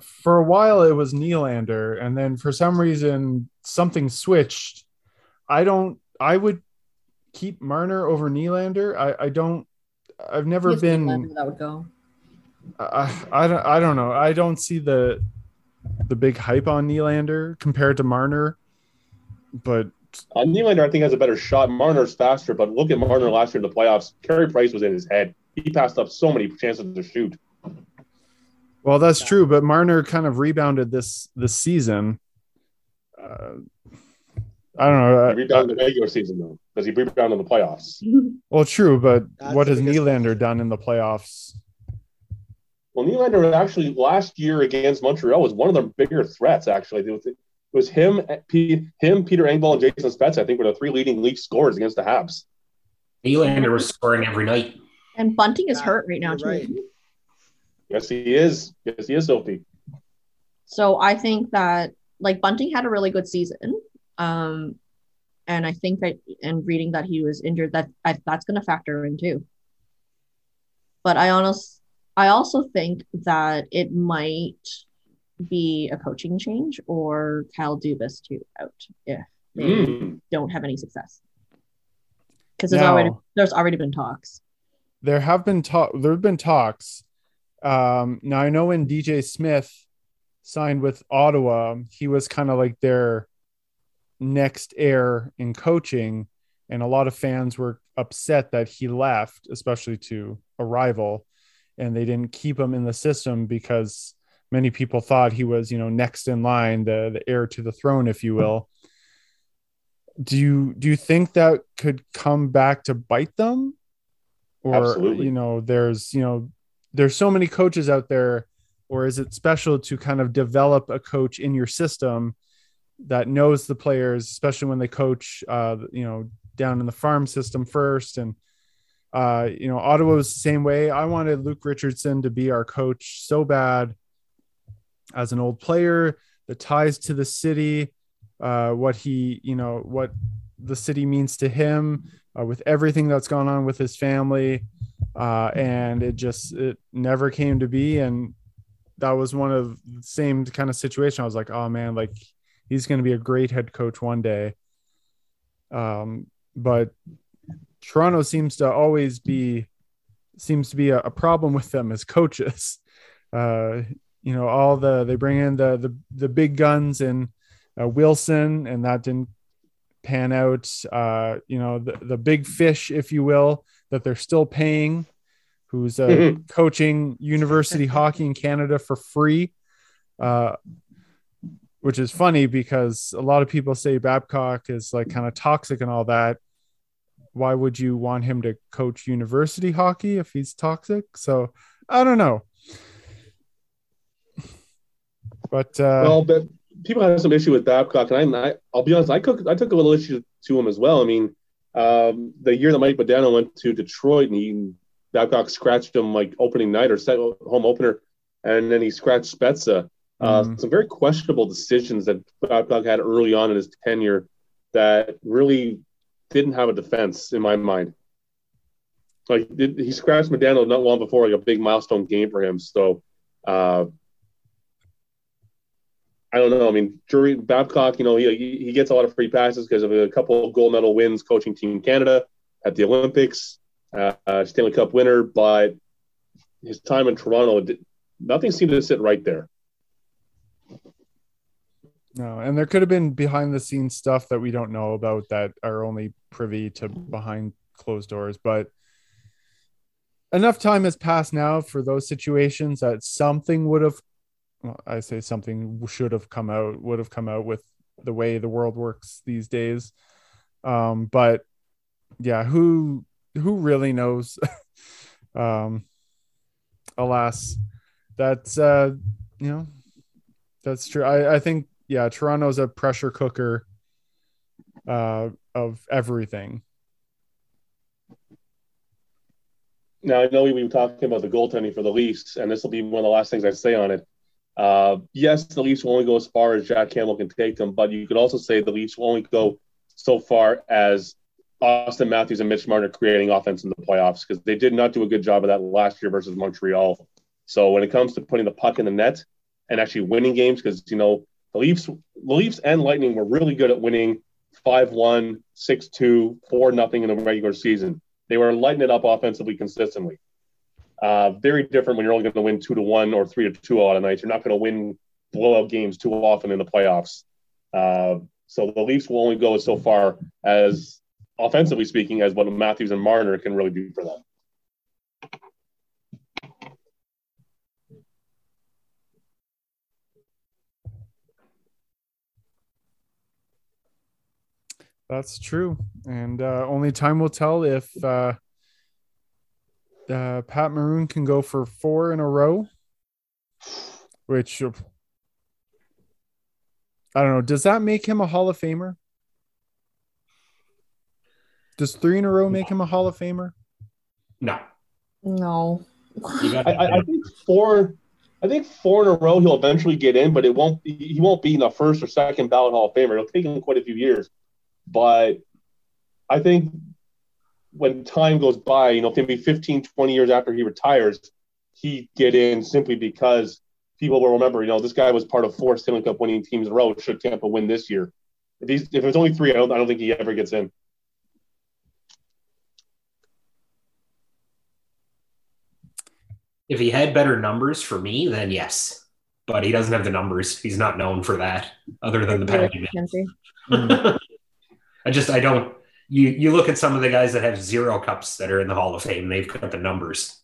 for a while it was Nylander, and then for some reason something switched. I don't. I would keep Marner over Nylander. I, I don't. I've never Yes, been. Nylander, that would go. I, I don't. I don't know. I don't see the the big hype on Nylander compared to Marner, but Uh, Nylander, I think, has a better shot. Marner's faster, but look at Marner last year in the playoffs. Carey Price was in his head. He passed up so many chances to shoot. well, that's true. But Marner kind of rebounded this this season. Uh, I don't know. He uh, rebounded in the regular season, though. Does he rebound in the playoffs? Well, true, but That's what has biggest Nylander question. done in the playoffs? Well, Nylander actually last year against Montreal was one of their bigger threats. Actually, it was, it was him, P, him, Peter Engvall, and Jason Spezza. I think were the three leading league scorers against the Habs. Nylander was scoring every night. And Bunting is hurt right now you're too. right. isn't? Yes, he is. Yes, he is, Sophie. So I think that like Bunting had a really good season. Um, and I think that and reading that he was injured, that I, that's going to factor in too. But I honest, I also think that it might be a coaching change or Kyle Dubas to out if they Mm. don't have any success. Because there's already there's already been talks. there have been talk there have been talks um now i know when dj smith signed with ottawa he was kind of like their next heir in coaching and a lot of fans were upset that he left especially to a rival and they didn't keep him in the system because many people thought he was you know next in line the the heir to the throne if you will do you do you think that could come back to bite them or Absolutely. you know there's you know there's so many coaches out there or is it special to kind of develop a coach in your system that knows the players especially when they coach uh you know down in the farm system first. And uh you know ottawa was the same way. I wanted luke richardson to be our coach so bad as an old player. The ties to the city uh what he you know what the city means to him uh, with everything that's gone on with his family uh, and it just it never came to be. And that was one of the same kind of situation. I was like oh man like he's going to be a great head coach one day. Um, but toronto seems to always be seems to be a, a problem with them as coaches. Uh, you know all the they bring in the the, the big guns and uh, wilson and that didn't pan out. Uh you know the, the big fish if you will that they're still paying who's uh, Mhm. coaching university hockey in canada for free. Uh which is funny because a lot of people say babcock is like kind of toxic and all that why would you want him to coach university hockey if he's toxic so i don't know but uh well, but people have some issue with Babcock, and I, I I'll be honest, I took I took a little issue to him as well. I mean, um, the year that Mike Modano went to Detroit, and he Babcock scratched him like opening night or set home opener, and then he scratched Spezza. Uh, Mhm. Some very questionable decisions that Babcock had early on in his tenure that really didn't have a defense in my mind. Like did- he scratched Modano not long before like a big milestone game for him. So uh, I don't know. I mean, Jury Babcock, you know, he he gets a lot of free passes because of a couple of gold medal wins coaching Team Canada at the Olympics, uh, Stanley Cup winner, but his time in Toronto, nothing seemed to sit right there. No, and there could have been behind the scenes stuff that we don't know about that are only privy to behind closed doors. But enough time has passed now for those situations that something would have, well, I say something should have come out, would have come out with the way the world works these days. Um, but yeah, who who really knows? um, alas, that's uh, you know, that's true. I, I think yeah, Toronto's a pressure cooker uh, of everything. Now I know we were talking about the goaltending for the Leafs, and this will be one of the last things I say on it. Uh, yes, the Leafs will only go as far as Jack Campbell can take them, but you could also say the Leafs will only go so far as Auston Matthews and Mitch Marner creating offense in the playoffs because they did not do a good job of that last year versus Montreal. So when it comes to putting the puck in the net and actually winning games, because you know the Leafs, the Leafs and Lightning were really good at winning 5-1, 6-2, 4-0 in the regular season. They were lighting it up offensively consistently. Uh, very different when you're only going to win two to one or three to two a lot of nights. You're not going to win blowout games too often in the playoffs. Uh, so the Leafs will only go so far as offensively speaking as what Matthews and Marner can really do for them. That's true, and uh, only time will tell if uh, uh, Pat Maroon can go for four in a row. Which uh, I don't know. Does that make him a Hall of Famer? Does three in a row make him a Hall of Famer? No. No. I, I, I think four. I think four in a row he'll eventually get in, but it won't. He won't be in the first or second ballot Hall of Famer. It'll take him quite a few years, but I think when time goes by, you know, maybe 15, 20 years after he retires, he get in simply because people will remember, you know, this guy was part of four Stanley Cup winning teams in a row. Should Tampa win this year? If he's if it's only three, I don't I don't think he ever gets in. If he had better numbers for me, then yes. But he doesn't have the numbers. He's not known for that, other than the penalty man. I just I don't. You you look at some of the guys that have zero cups that are in the Hall of Fame. They've got the numbers.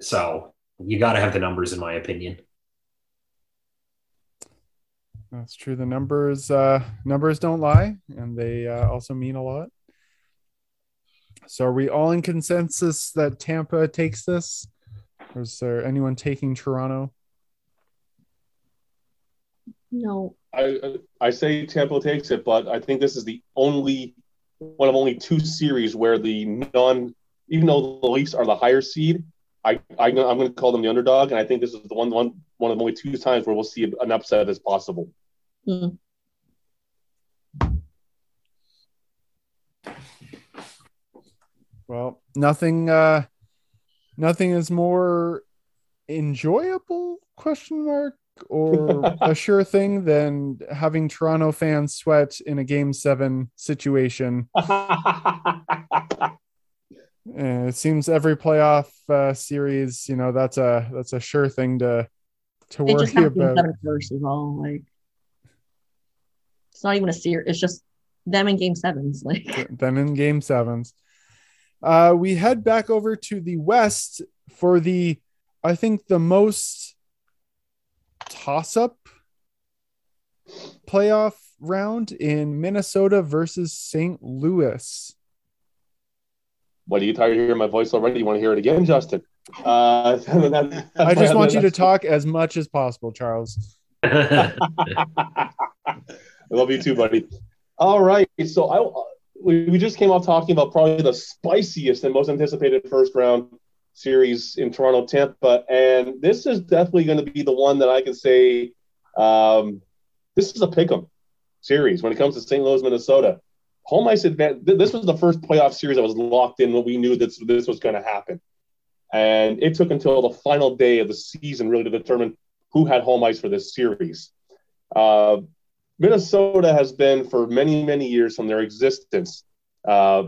So you got to have the numbers, in my opinion. That's true. The numbers uh, numbers don't lie, and they uh, also mean a lot. So, are we all in consensus that Tampa takes this? Or is there anyone taking Toronto? No. I I say Tampa takes it, but I think this is the only one of only two series where the non, even though the Leafs are the higher seed, I, I am going to call them the underdog, and I think this is the one one one of the only two times where we'll see an upset as possible. Mm. Well, nothing uh nothing is more enjoyable question mark or a sure thing than having Toronto fans sweat in a game 7 situation. Uh, it seems every playoff uh, series, you know, that's a that's a sure thing to to It worry about. seven first is all. Like it's not even a series. It's just them in game sevens. Like them in game sevens, uh, we head back over to the West for the, I think the most toss up playoff round in Minnesota versus St. Louis. What are you tired of hearing my voice already? You want to hear it again, Justin? Uh, that- I just want you to talk as much as possible, Charles. I love you too, buddy. All right, so I we, we just came off talking about probably the spiciest and most anticipated first round series in Toronto, Tampa, and this is definitely going to be the one that I can say um, this is a pick'em series when it comes to St. Louis, Minnesota. Home ice advantage. This was the first playoff series that was locked in when we knew that this was going to happen, and it took until the final day of the season really to determine who had home ice for this series. Uh, Minnesota has been for many, many years from their existence, uh,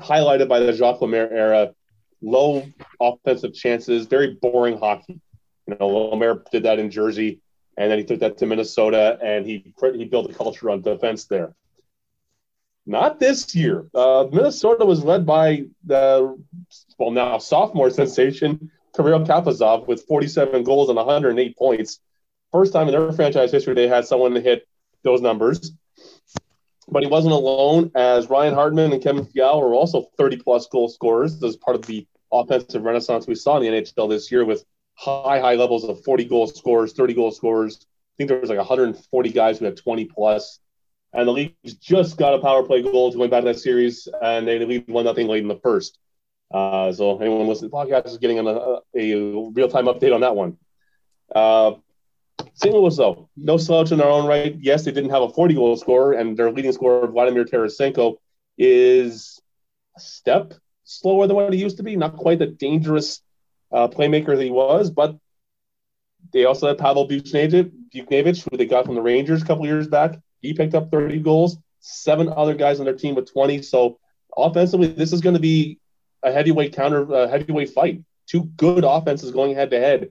highlighted by the Jacques Lemaire era, low offensive chances, very boring hockey. You know, Lemaire did that in Jersey, and then he took that to Minnesota, and he he built a culture on defense there. Not this year. Uh, Minnesota was led by the well now sophomore sensation Kirill Kaprizov with 47 goals and 108 points. First time in their franchise history they had someone hit those numbers. But he wasn't alone, as Ryan Hartman and Kevin Fiala were also 30 plus goal scorers as part of the offensive renaissance we saw in the NHL this year with high, high levels of 40 goal scorers, 30 goal scorers. I think there was like 140 guys who had 20 plus. And the Leafs just got a power play goal to win back that series, and they lead one nothing late in the first. Uh, so anyone listening to the podcast is getting a, a real time update on that one. Uh, St. Louis, though, no slouch in their own right. Yes, they didn't have a 40 goal scorer, and their leading scorer, Vladimir Tarasenko, is a step slower than what he used to be. Not quite the dangerous uh, playmaker that he was, but they also had Pavel Buchnevich, who they got from the Rangers a couple years back. He picked up 30 goals. Seven other guys on their team with 20. So offensively, this is going to be a heavyweight counter, heavyweight fight. Two good offenses going head to head.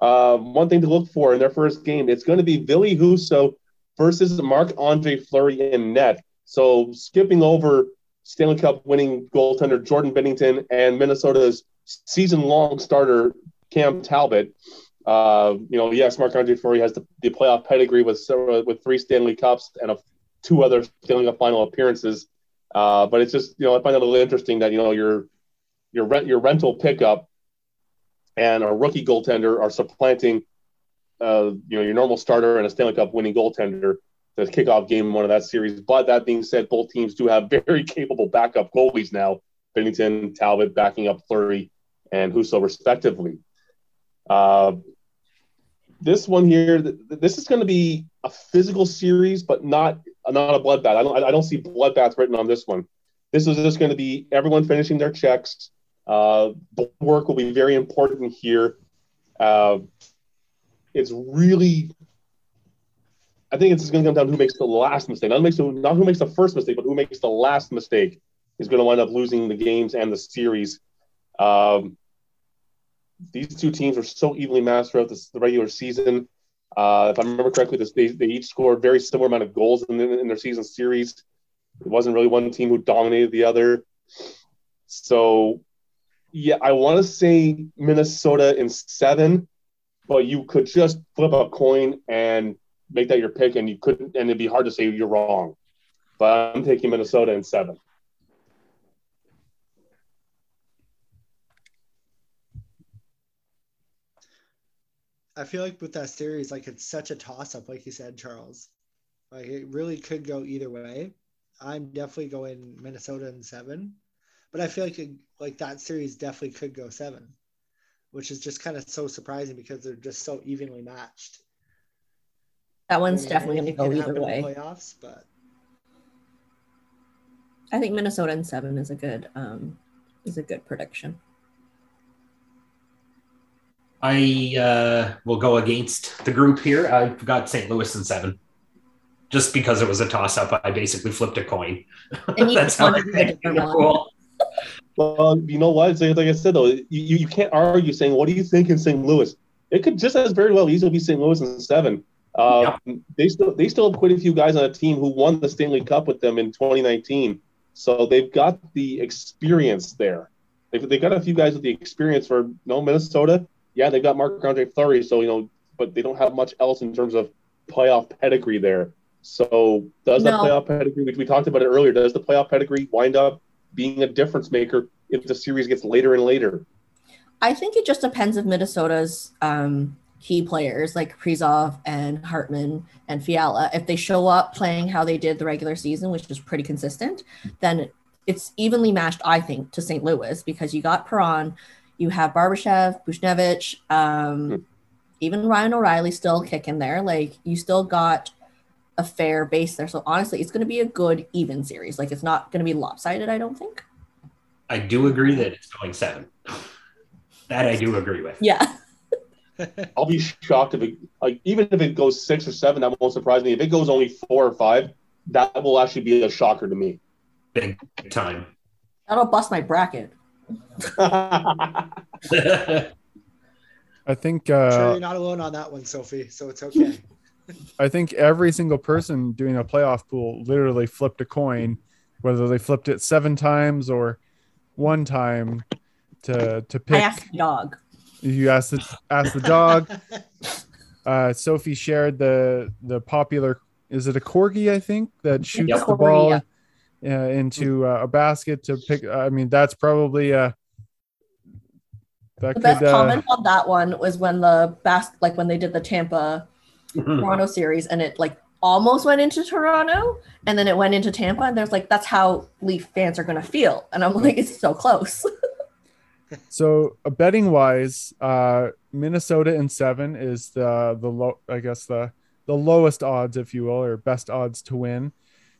Uh, one thing to look for in their first game, it's going to be Ville Husso versus Marc Andre Fleury in net. So skipping over Stanley Cup winning goaltender Jordan Binnington and Minnesota's season long starter Cam Talbot. Uh, you know, yes, Marc Andre Fleury has the, the playoff pedigree with several, with three Stanley Cups and a, two other Stanley Cup final appearances. Uh, but it's just you know I find it a little interesting that you know your your rent your rental pickup and a rookie goaltender are supplanting, uh, you know, your normal starter and a Stanley Cup winning goaltender to kick off game one of that series. But that being said, both teams do have very capable backup goalies now. Binnington, Talbot backing up Fleury and Husso respectively. Uh, this one here, this is going to be a physical series, but not not a bloodbath. I don't I don't see bloodbath written on this one. This is just going to be everyone finishing their checks. Uh, work will be very important here. Uh, it's really, I think it's going to come down to who makes the last mistake. Not, makes the, not who makes the first mistake, but who makes the last mistake is going to wind up losing the games and the series. Um, these two teams were so evenly matched throughout this, the regular season. Uh, if I remember correctly, this, they, they each scored very similar amount of goals in, in their season series. It wasn't really one team who dominated the other. So, yeah, I want to say Minnesota in seven, but you could just flip a coin and make that your pick, and you couldn't, and it'd be hard to say you're wrong. But I'm taking Minnesota in seven. I feel like with that series, like it's such a toss up, like you said, Charles. Like it really could go either way. I'm definitely going Minnesota in seven, but I feel like it, like that series definitely could go seven, which is just kind of so surprising because they're just so evenly matched. That one's I mean, definitely going to go either way. Playoffs, but I think Minnesota in seven is a good um, is a good prediction. I uh, will go against the group here. I've got St. Louis in seven. Just because it was a toss up, I basically flipped a coin. And That's how wanted I a different one. Well, you know what? It's Like, like I said, though, you, you you can't argue saying, what do you think in St. Louis? It could just as very well easily be St. Louis in seven. Uh, They still they still have quite a few guys on a team who won the Stanley Cup with them in 2019. So they've got the experience there. They've, they've got a few guys with the experience for no Minnesota. Yeah, they've got Marc Andre Fleury, so you know, but they don't have much else in terms of playoff pedigree there. So does that No. playoff pedigree, which we talked about it earlier, does the playoff pedigree wind up being a difference maker if the series gets later and later? I think it just depends of Minnesota's um, key players like Krizov and Hartman and Fiala. If they show up playing how they did the regular season, which is pretty consistent, then it's evenly matched, I think, to St. Louis because you got Perron, you have Barbashev, Buchnevich, um, even Ryan O'Reilly still kicking there. Like you still got a fair base there. So honestly, it's going to be a good even series. Like it's not going to be lopsided, I don't think. I do agree that it's going seven. That I do agree with. Yeah. I'll be shocked if it like even if it goes six or seven, that won't surprise me. If it goes only four or five, that will actually be a shocker to me. Big time. That'll bust my bracket. I think sure uh, you're not alone on that one, Sophie. So it's okay. I think every single person doing a playoff pool literally flipped a coin, whether they flipped it seven times or one time to to pick. I asked the dog. You asked the asked the dog. Uh, Sophie shared the the popular. Is it a corgi? I think that shoots Yep. the ball uh, into uh, a basket to pick. I mean, that's probably uh that The best could. Uh, comment on that one was when the bas- like when they did the Tampa. Toronto series and it like almost went into Toronto and then it went into Tampa and there's like that's how Leaf fans are gonna feel and I'm like it's so close. So uh, betting wise, uh, Minnesota in seven is the the low, I guess the the lowest odds, if you will, or best odds to win.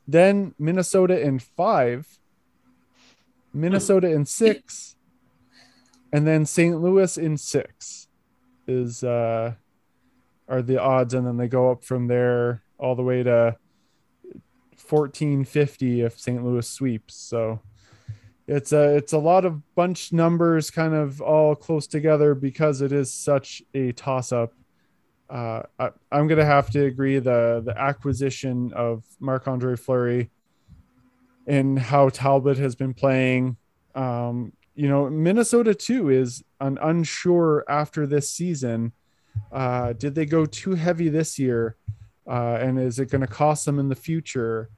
Then Minnesota in five, Minnesota in six, and then St. Louis in six is uh, are the odds, and then they go up from there all the way to fourteen fifty if St. Louis sweeps. So it's a it's a lot of bunch numbers kind of all close together because it is such a toss up. Uh, I, I'm gonna have to agree the the acquisition of Marc Andre Fleury and how Talbot has been playing. Um, you know, Minnesota too is an unsure after this season. Uh, did they go too heavy this year? Uh, and is it going to cost them in the future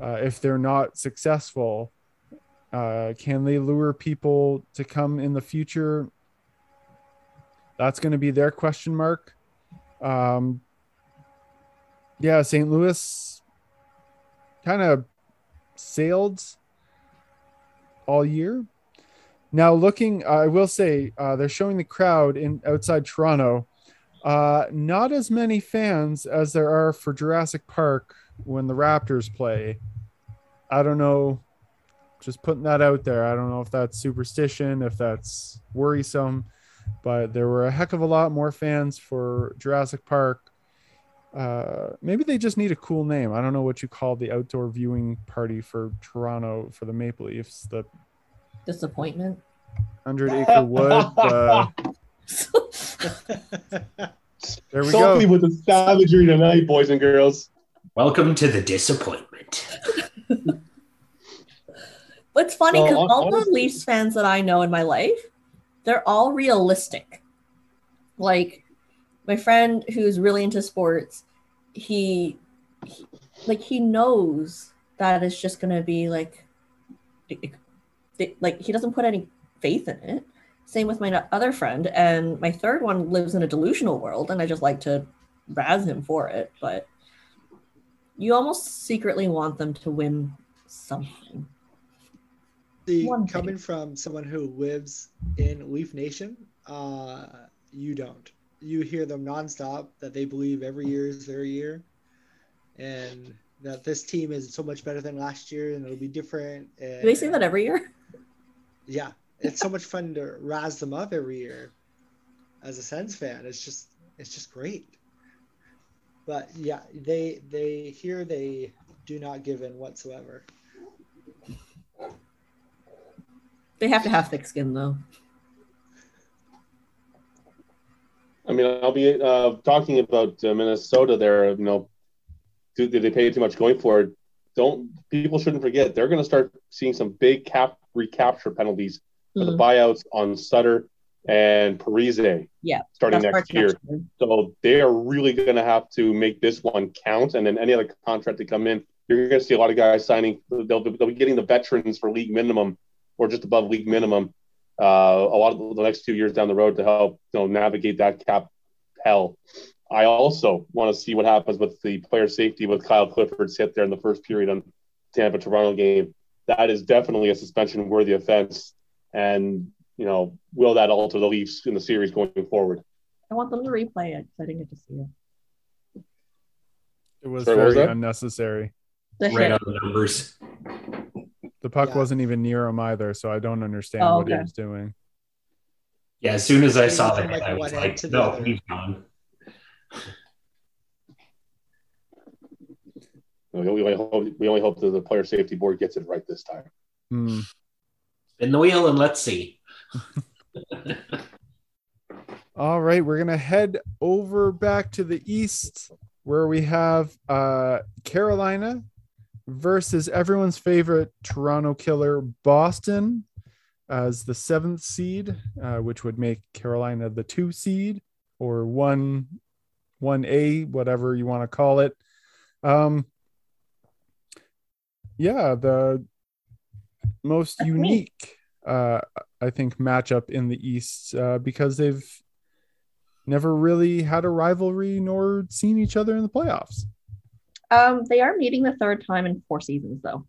uh, if they're not successful? Uh, can they lure people to come in the future? That's going to be their question mark. Um, yeah, St. Louis kind of sailed all year. Now, looking, I will say uh, they're showing the crowd in outside Toronto. Uh, not as many fans as there are for Jurassic Park when the Raptors play. I don't know just putting that out there. I don't know if that's superstition, if that's worrisome, but there were a heck of a lot more fans for Jurassic Park. Uh, maybe they just need a cool name. I don't know what you call the outdoor viewing party for Toronto for the Maple Leafs. The Disappointment. Hundred Acre Wood. Uh, there we Something go. with the savagery tonight, boys and girls. Welcome to the disappointment. What's funny because hon- all the honestly- Leafs fans that I know in my life, they're all realistic. Like my friend who's really into sports, he, he like he knows that it's just gonna be like, it- it- like he doesn't put any faith in it. Same with my other friend, and my third one lives in a delusional world, and I just like to razz him for it. But you almost secretly want them to win something. See, One thing. coming from someone who lives in Leaf Nation, uh, you don't. You hear them nonstop that they believe every year is their year, and that this team is so much better than last year, and it'll be different. And, Do they say that every year? Yeah, it's so much fun to razz them up every year. As a Sens fan, it's just it's just great. But yeah, they they here they do not give in whatsoever. They have to have thick skin though. I mean, I'll be uh, talking about uh, Minnesota there. You know, do, did they pay too much going forward? Don't people shouldn't forget they're going to start seeing some big cap recapture penalties for the Mhm. buyouts on Suter and Parise Yeah, starting next year. year. So they are really going to have to make this one count, and then any other contract to come in, you're going to see a lot of guys signing. They'll, they'll be getting the veterans for league minimum or just above league minimum. Uh, a lot of the next two years down the road to help you know navigate that cap hell. I also want to see what happens with the player safety with Kyle Clifford's hit there in the first period on Tampa Toronto game. That is definitely a suspension worthy offense, and you know will that alter the Leafs in the series going forward? I want them to replay it because I didn't get to see it. It was Sorry, what was very unnecessary. The Right on the numbers. The puck Yeah. wasn't even near him either, so I don't understand Oh, what he was doing. Yeah, as soon as I saw from, that, like, I was like, no, other. he's gone. We only hope, we only hope that the player safety board gets it right this time. Hmm. Spin the wheel and let's see. All right, we're gonna head over back to the east where we have uh Carolina versus everyone's favorite Toronto killer, Boston, as the seventh seed, uh, which would make Carolina the two seed or one one A, whatever you want to call it. Um yeah, the most That's unique uh I think matchup in the East uh, because they've never really had a rivalry nor seen each other in the playoffs. Um, they are meeting the third time in four seasons, though.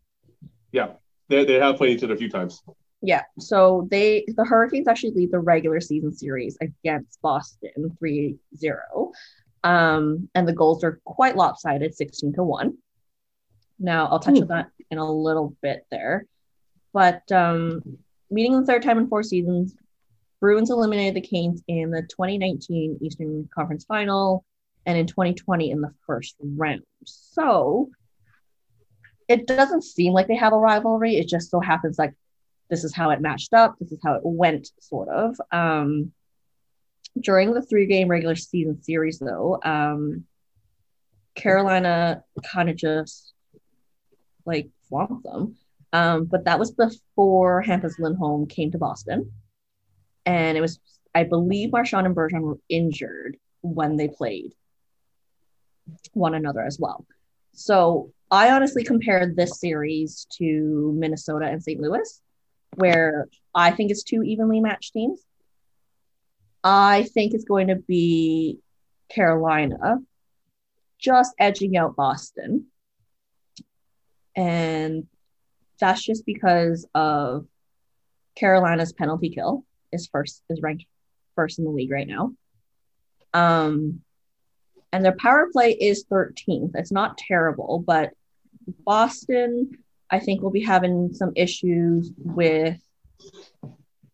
Yeah, they, they have played each other a few times. Yeah. So they the Hurricanes actually lead the regular season series against Boston 3-0. Um, and the goals are quite lopsided, 16 to 1. Now I'll touch on that in a little bit there. But um meeting the third time in four seasons, Bruins eliminated the Canes in the 2019 Eastern Conference Final and in 2020 in the first round. So it doesn't seem like they have a rivalry. It just so happens like this is how it matched up. This is how it went, sort of. Um, during the three game regular season series, though, um, Carolina kind of just like swamped them. Um, but that was before Hampus Lindholm came to Boston. And it was, I believe, Marchand and Bergeron were injured when they played one another as well. So I honestly compared this series to Minnesota and St. Louis, where I think it's two evenly matched teams. I think it's going to be Carolina just edging out Boston. And that's just because of Carolina's penalty kill is first is ranked first in the league right now. Um and their power play is 13th. It's not terrible, but Boston I think we'll be having some issues with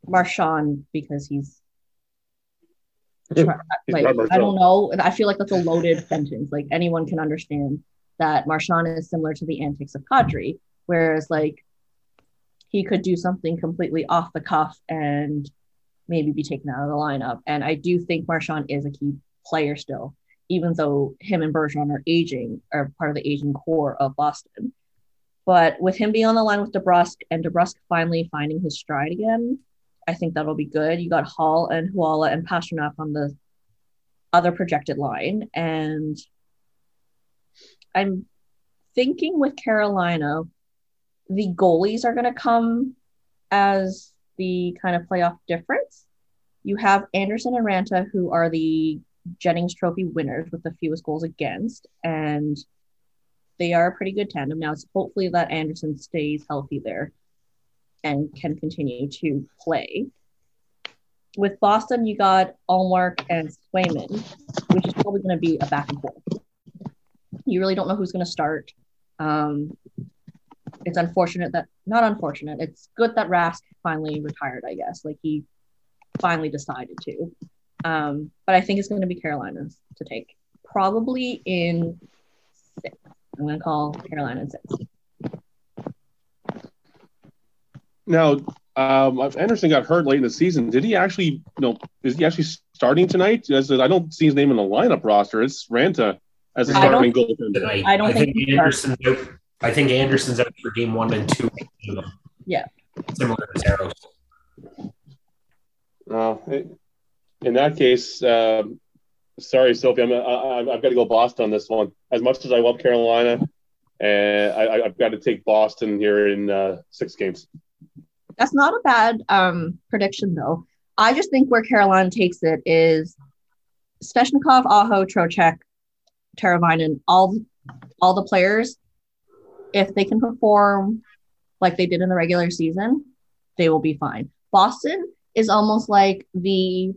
Marchand because he's like I don't know. I feel like that's a loaded sentence. Like anyone can understand that Marchand is similar to the antics of Kadri, whereas like he could do something completely off the cuff and maybe be taken out of the lineup. And I do think Marchand is a key player still, even though him and Bergeron are aging, are part of the aging core of Boston. But with him being on the line with DeBrusk and DeBrusk finally finding his stride again, I think that'll be good. You got Hall and Haula and Pastrnak on the other projected line. And I'm thinking with Carolina, the goalies are going to come as the kind of playoff difference. You have Andersen and Raanta, who are the Jennings Trophy winners with the fewest goals against, and they are a pretty good tandem. Now, it's hopefully that Andersen stays healthy there and can continue to play. With Boston, you got Ullmark and Swayman, which is probably going to be a back and forth. You really don't know who's going to start. Um, it's unfortunate that, not unfortunate, it's good that Rask finally retired, I guess. Like he finally decided to. Um, but I think it's going to be Carolina's to take. Probably in six. I'm going to call Carolina in six. Now, um, Andersen got hurt late in the season. Did he actually, you know, is he actually starting tonight? As I don't see his name in the lineup roster. It's Raanta as a I starting don't- goaltender. Tonight. I don't I think think he Andersen's out. I think Andersen's out for game one and two. Yeah. Similar to Saros. Uh, in that case, um, sorry, Sophie, I'm, I, I- I've got to go Boston on this one. As much as I love Carolina, and I, I- I've got to take Boston here in uh, six games. That's not a bad um, prediction, though. I just think where Carolina takes it is Svechnikov, Aho, Trocheck, Teravainen, all all the players. If they can perform like they did in the regular season, they will be fine. Boston is almost like the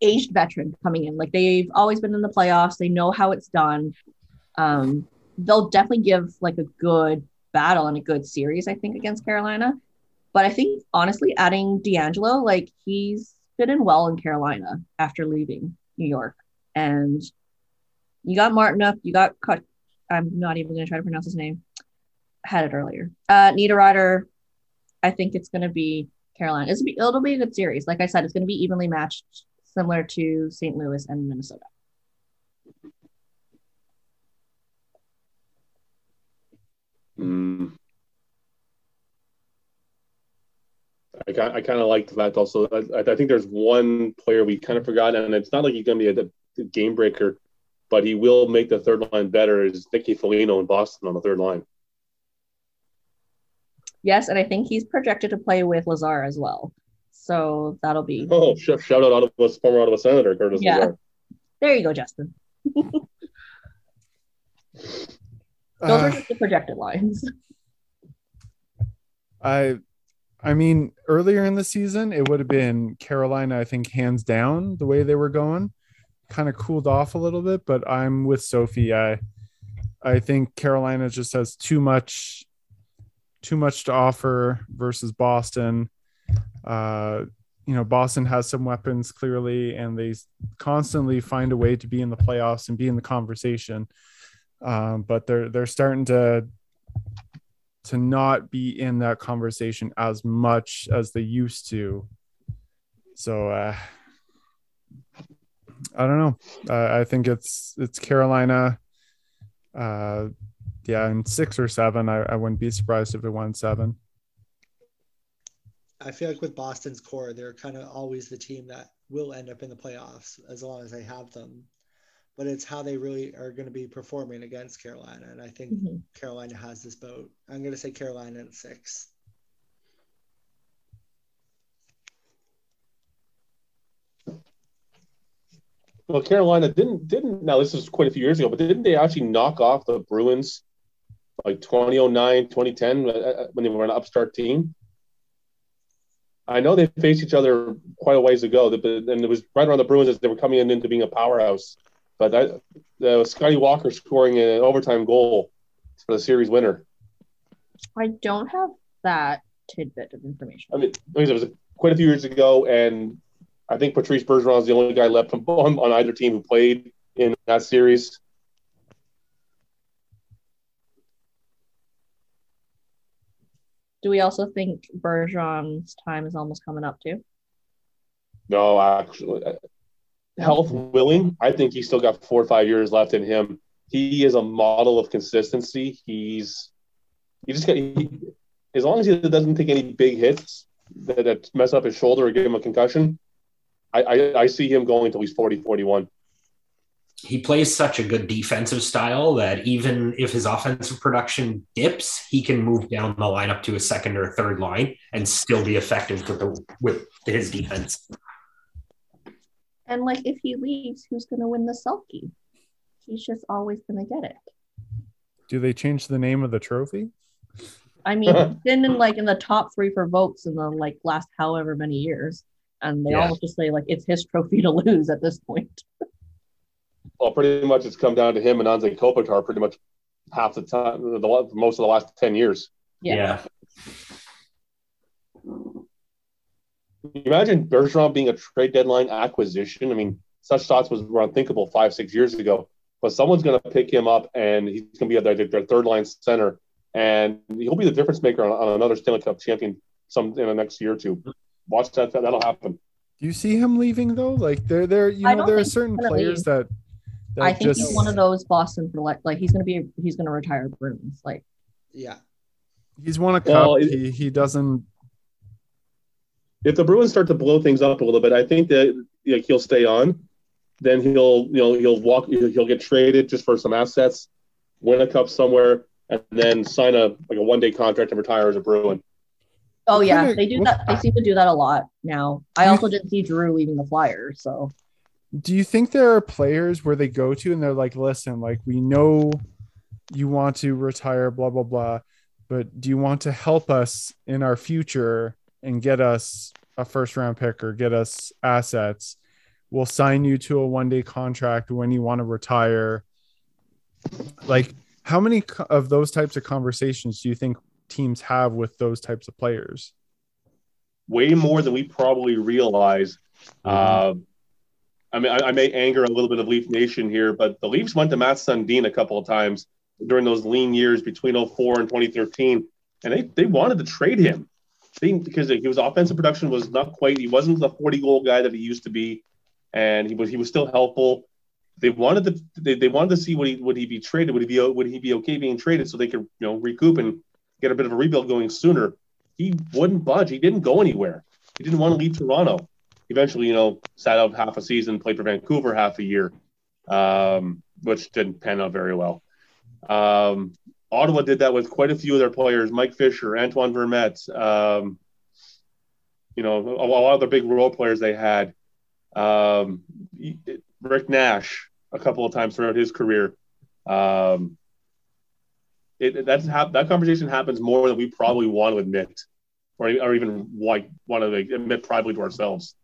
aged veteran coming in. Like they've always been in the playoffs. They know how it's done. Um, they'll definitely give like a good battle and a good series, I think, against Carolina. But I think honestly, adding DeAngelo, like he's fit in well in Carolina after leaving New York. And you got Martinook, you got. I'm not even going to try to pronounce his name. Had it earlier. Uh, Niederreiter. I think it's going to be Carolina. Be, it'll be a good series. Like I said, it's going to be evenly matched, similar to St. Louis and Minnesota. Mm. I, I kind of like the fact also. I, I think there's one player we kind of forgot, and it's not like he's going to be a, a game breaker, but he will make the third line better. Is Nicky Foligno in Boston on the third line? Yes, and I think he's projected to play with Lazar as well. So that'll be Oh, sh- shout out Ottawa, former Ottawa Senator Curtis Yeah. Lazar. there. You go, Justin. Those Uh, are just the projected lines. I I mean, earlier in the season, it would have been Carolina, I think, hands down the way they were going. Kind of cooled off a little bit, but I'm with Sophie. I I think Carolina just has too much too much to offer versus Boston. Uh, you know, Boston has some weapons clearly, and they constantly find a way to be in the playoffs and be in the conversation. Um, but they're they're starting to to not be in that conversation as much as they used to. So uh, I don't know. Uh, I think it's it's Carolina. Uh, yeah, in six or seven, I, I wouldn't be surprised if it won seven. I feel like with Boston's core, they're kind of always the team that will end up in the playoffs as long as they have them. But it's how they really are going to be performing against Carolina. And I think Mhm. Carolina has this boat. I'm going to say Carolina at six. Well, Carolina didn't didn't now this was quite a few years ago, but didn't they actually knock off the Bruins like 2009, 2010 uh, when they were an upstart team? I know they faced each other quite a ways ago, and it was right around the Bruins as they were coming in into being a powerhouse. But that uh, Scotty Walker scoring an overtime goal for the series winner. I don't have that tidbit of information. I mean, like I said, it was quite a few years ago, and I think Patrice Bergeron is the only guy left on, on either team who played in that series. Do we also think Bergeron's time is almost coming up too? No, actually, uh, health willing, I think he's still got four or five years left in him. He is a model of consistency. He's he just got he, as long as he doesn't take any big hits that, that mess up his shoulder or give him a concussion. I, I, I see him going until he's 40, 41. He plays such a good defensive style that even if his offensive production dips, he can move down the lineup to a second or third line and still be effective with the with his defense. And like, if he leaves, who's going to win the Selke? He's just always going to get it. Do they change the name of the trophy? I mean, been in like in the top three for votes in the like last however many years, and they Yeah. all just say like it's his trophy to lose at this point. Well, pretty much it's come down to him and Anze Kopitar pretty much half the time, the, the most of the last 10 years. Yeah. Imagine Bergeron being a trade deadline acquisition. I mean, such thoughts was were unthinkable five, six years ago. But someone's going to pick him up, and he's going to be their, their third line center, and he'll be the difference maker on, on another Stanley Cup champion some in the next year or two. Watch that; that'll happen. Do you see him leaving though? Like there, there, you know, there are certain players that, that I think just he's one of those Boston for like like he's gonna be he's gonna retire Bruins. Like Yeah. he's won a cup. Well, it- he he doesn't. If the Bruins start to blow things up a little bit, I think that like, he'll stay on. Then he'll, you know, he'll walk. He'll he'll get traded just for some assets, win a cup somewhere, and then sign a like a one day contract and retire as a Bruin. Oh yeah, kinda- they do what- that. They seem to do that a lot now. I You- also didn't see Drew leaving the Flyers, so Do you think there are players where they go to and they're like, listen, like we know you want to retire, blah blah blah, but do you want to help us in our future and get us a first round pick or get us assets? We'll sign you to a one day contract when you want to retire. Like, how many of those types of conversations do you think teams have with those types of players? way more than we probably realize. Uh, I mean, I, I may anger a little bit of Leaf Nation here, but the Leafs went to Mats Sundin a couple of times during those lean years between 04 and 2013, and they, they wanted to trade him they, because his offensive production was not quite. He wasn't the 40 goal guy that he used to be, and he was he was still helpful. They wanted to they, they wanted to see would he would he be traded? Would he be would he be okay being traded so they could you know recoup and get a bit of a rebuild going sooner? He wouldn't budge. He didn't go anywhere. He didn't want to leave Toronto. Eventually, you know, sat out half a season, played for Vancouver half a year, um, which didn't pan out very well. Um, Ottawa did that with quite a few of their players: Mike Fisher, Antoine Vermette. Um, you know, a, a lot of the big role players they had. Um, Rick Nash a couple of times throughout his career. Um, it, that's hap- that conversation happens more than we probably want to admit, or, or even like want to like, admit privately to ourselves.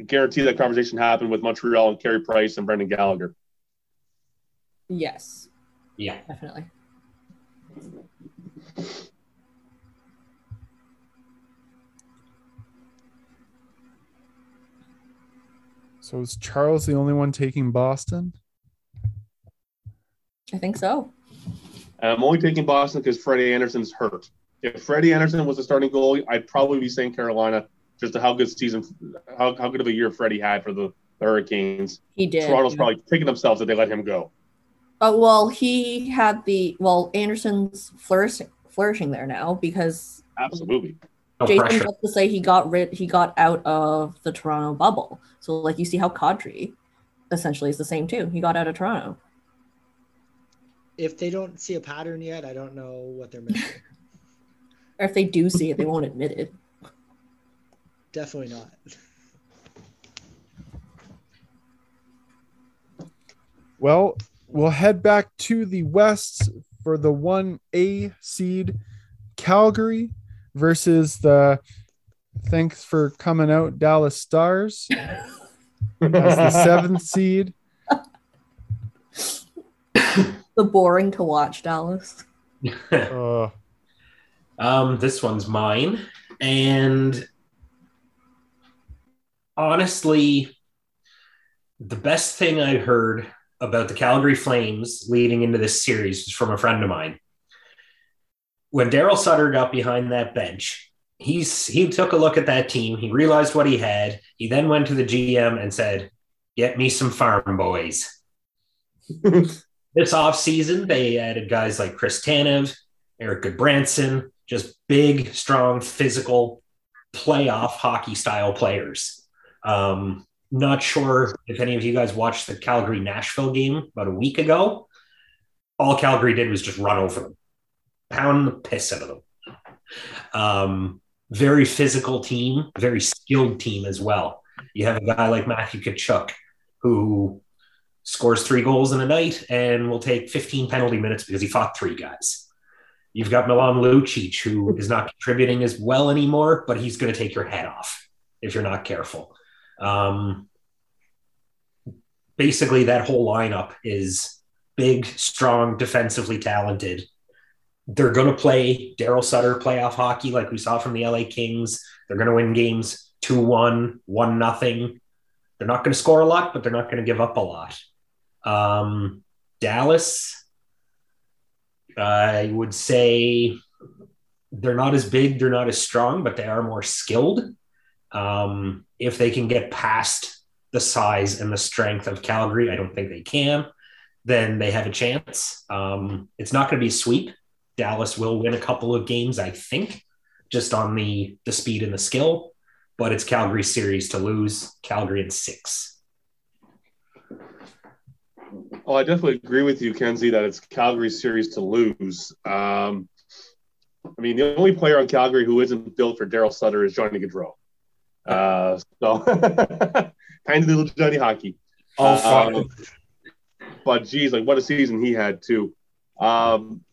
I guarantee that conversation happened with Montreal and Carey Price and Brendan Gallagher. yes, Yeah. definitely. So is Charles the only one taking Boston? I think so. I'm only taking Boston because Freddie Andersen's hurt. If Freddie Andersen was the starting goalie, I'd probably be saying Carolina just to how good season, how, how good of a year Freddie had for the, the Hurricanes. He did. Toronto's yeah. probably kicking themselves that they let him go. Oh well, he had the well. Andersen's flourishing, flourishing there now because Absolutely. No Jason pressure. to say he got rid. He got out of the Toronto bubble. So like you see how Kadri essentially is the same too. He got out of Toronto. If they don't see a pattern yet, I don't know what they're missing. Or if they do see it, they won't admit it. Definitely not. Well, we'll head back to the West for the 1A seed Calgary versus the thanks for coming out Dallas Stars as the seventh seed. The boring to watch Dallas. Uh, Um, this one's mine. And honestly, the best thing I heard about the Calgary Flames leading into this series was from a friend of mine. When Daryl Sutter got behind that bench, he's he took a look at that team. He realized what he had. He then went to the GM and said, "Get me some farm boys." this offseason, they added guys like Chris Tanev, Erik Gudbranson, just big, strong, physical, playoff hockey style players. Um, not sure if any of you guys watched the Calgary Nashville game about a week ago. All Calgary did was just run over them, pound the piss out of them. Um, very physical team, very skilled team as well. You have a guy like Matthew Tkachuk who scores three goals in a night and will take 15 penalty minutes because he fought three guys. You've got Milan Lucic, who is not contributing as well anymore, but he's going to take your head off if you're not careful. Um, basically, that whole lineup is big, strong, defensively talented. They're going to play Daryl Sutter playoff hockey like we saw from the LA Kings. They're going to win games 2 1, 1 nothing. They're not going to score a lot, but they're not going to give up a lot. Um, Dallas, I would say they're not as big, they're not as strong, but they are more skilled. Um, if they can get past the size and the strength of Calgary, I don't think they can, then they have a chance. Um, it's not going to be a sweep. Dallas will win a couple of games, I think, just on the the speed and the skill. But it's Calgary's series to lose. Calgary in six. Oh, I definitely agree with you, Kenzie, that it's Calgary's series to lose. Um, I mean, the only player on Calgary who isn't built for Daryl Sutter is Johnny Gaudreau. Uh, so, kind of little Johnny hockey. Oh, fuck. Um, but geez, like what a season he had too. Um,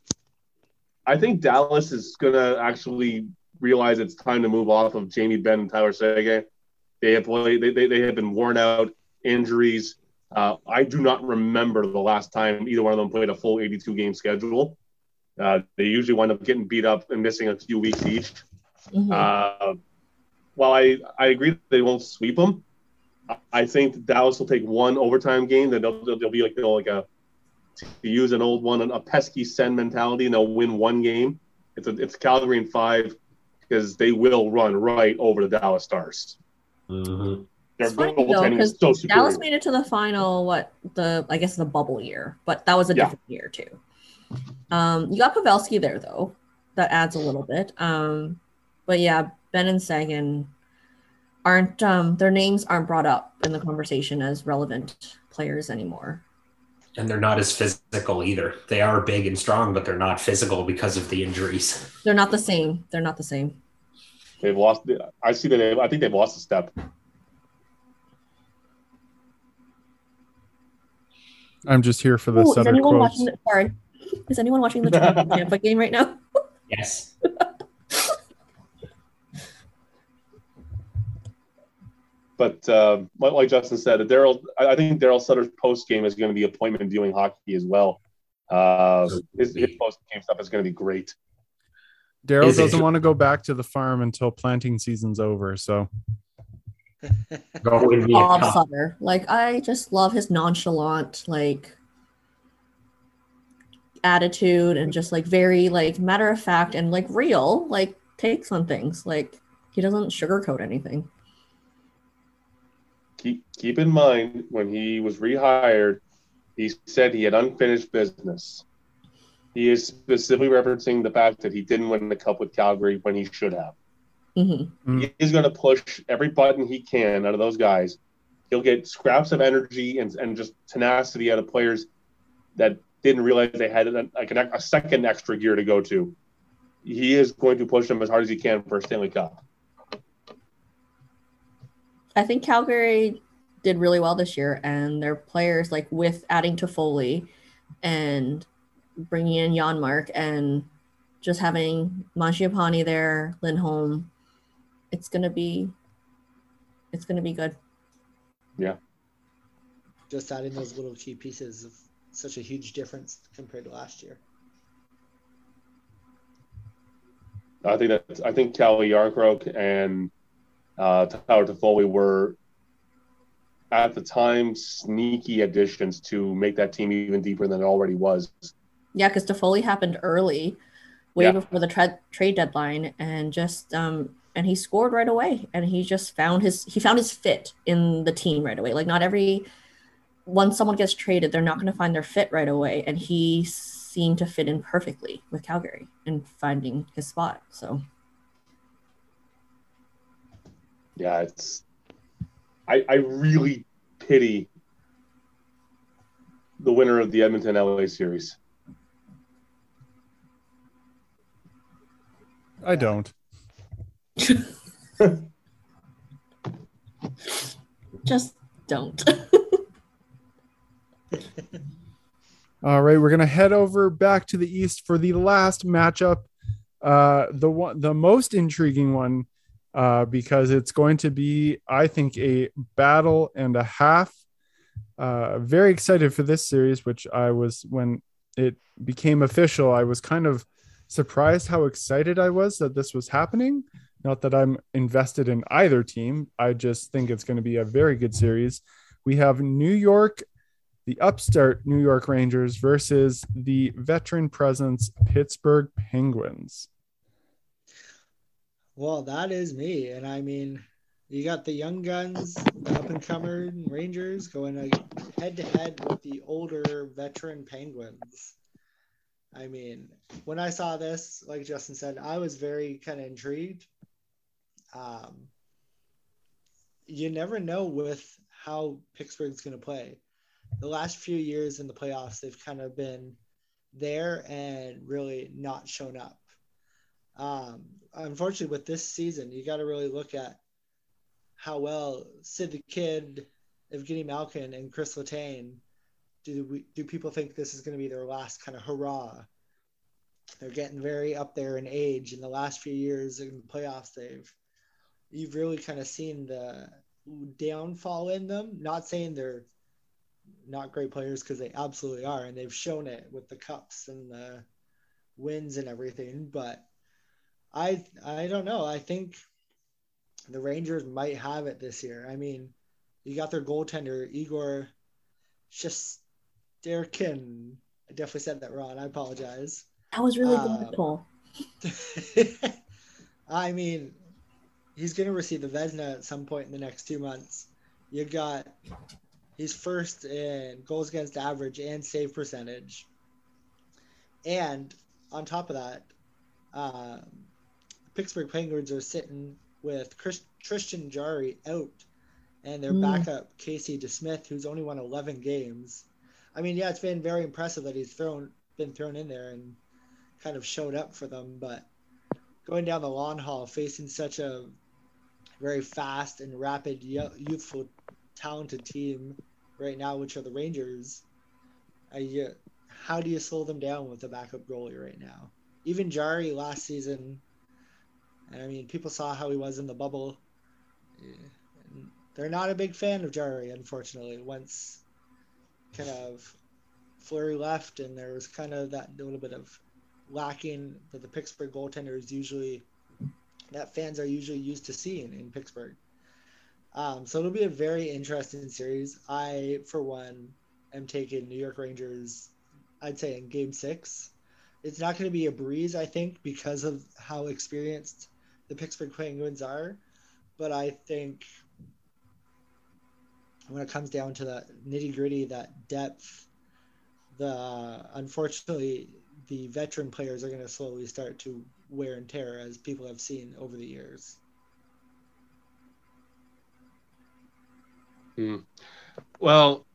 I think Dallas is gonna actually realize it's time to move off of Jamie Benn and Tyler Seguin. They have played, they, they, they have been worn out, injuries. Uh, I do not remember the last time either one of them played a full 82 game schedule. Uh, they usually wind up getting beat up and missing a few weeks each. Mhm. Uh, while I, I agree that they won't sweep them, I think Dallas will take one overtime game. Then they'll, they'll, they'll be like they'll like a to use an old one, a pesky send mentality, and they'll win one game. It's a, it's Calgary in five because they will run right over the Dallas Stars. Mhm. Their It's funny though, because is so superior. Dallas made it to the final. What the I guess the bubble year, but that was a Yeah. different year too. Um, you got Pavelski there though. That adds a little bit. Um, but yeah, Benn and Seguin aren't um their names aren't brought up in the conversation as relevant players anymore. And they're not as physical either. They are big and strong, but they're not physical because of the injuries. They're not the same. They're not the same. They've lost. I see that. They, I think they've lost a step. I'm just here for the Ooh, is anyone quotes. watching the sorry? Is anyone watching the Tampa game right now? Yes. But uh, like like Justin said, Daryl. I I think Daryl Sutter's post game is going to be appointment viewing hockey as well. Uh, his his post game stuff is going to be great. Daryl doesn't want to go back to the farm until planting season's over. So Go and be a Bob cup. Sutter. Like I just love his nonchalant like attitude and just like very like matter of fact and like real like takes on things. Like he doesn't sugarcoat anything. Keep keep in mind when he was rehired, he said he had unfinished business. He is specifically referencing the fact that he didn't win the cup with Calgary when he should have. Hmm Mm. He's going to push every button he can out of those guys. He'll get scraps of energy and, and just tenacity out of players that didn't realize they had a, like an, a second extra gear to go to. He is going to push them as hard as he can for a Stanley Cup. I think Calgary did really well this year, and their players, like with adding Toffoli and bringing in Jan Mark and just having Mangiapane there, Lindholm, it's gonna be, it's gonna be good. Yeah. Just adding those little key pieces of such a huge difference compared to last year. I think that I think Calle Jarnkrok and uh, Tyler Toffoli were at the time sneaky additions to make that team even deeper than it already was. Yeah, because Toffoli happened early, way Yeah. before the tra- trade deadline, and just um and he scored right away, and he just found his he found his fit in the team right away. Like not every once someone gets traded, they're not going to find their fit right away, and he seemed to fit in perfectly with Calgary and finding his spot. So Yeah, it's. I I really pity the winner of the Edmonton LA series. I don't. just don't. All right, we're gonna head over back to the east for the last matchup, uh, the one, the most intriguing one, uh, because it's going to be, I think, a battle and a half. Uh, very excited for this series, which I was when it became official. I was kind of surprised how excited I was that this was happening. Not that I'm invested in either team. I just think it's going to be a very good series. We have New York the upstart New York Rangers versus the veteran presence Pittsburgh Penguins. Well, that is me. And I mean, you got the young guns, the up and comer Rangers going head to head with the older veteran Penguins. I mean, when I saw this, like Justin said, I was very kind of intrigued. Um, you never know with how Pittsburgh's going to play. The last few years in the playoffs, they've kind of been there and really not shown up. Um, unfortunately, with this season, you got to really look at how well Sid the Kid, Evgeny Malkin, and Chris Letang do. We, do people think this is going to be their last kind of hurrah? They're getting very up there in age. In the last few years in the playoffs, they've you've really kind of seen the downfall in them. Not saying they're not great players because they absolutely are, and they've shown it with the cups and the wins and everything. But I I don't know. I think the Rangers might have it this year. I mean, you got their goaltender Igor Shesterkin. I definitely said that wrong. I apologize. that was really Um, difficult. I mean, he's going to receive the Vezina at some point in the next two months. You got he's first in goals against average and save percentage, and on top of that, um, Pittsburgh Penguins are sitting with Chris, Tristan Jarry out, and their Mm. backup Casey DeSmith, who's only won 11 games. I mean, yeah, it's been very impressive that he's thrown been thrown in there and kind of showed up for them, but going down the long haul, facing such a very fast and rapid, youthful, talented team right now, which are the Rangers, you- uh, how do you slow them down with a backup goalie right now? Even Jarry last season, I mean, people saw how he was in the bubble. Yeah, They're not a big fan of Jarry, unfortunately. Once kind of Fleury left, and there was kind of that little bit of lacking that the Pittsburgh goaltender is usually that fans are usually used to seeing in Pittsburgh. Um, so it'll be a very interesting series. I, for one, am taking New York Rangers. I'd say in Game Six. It's not going to be a breeze, I think, because of how experienced the Pittsburgh Penguins are. But I think when it comes down to that nitty gritty, that depth, the unfortunately the veteran players are going to slowly start to wear and tear as people have seen over the years. Well,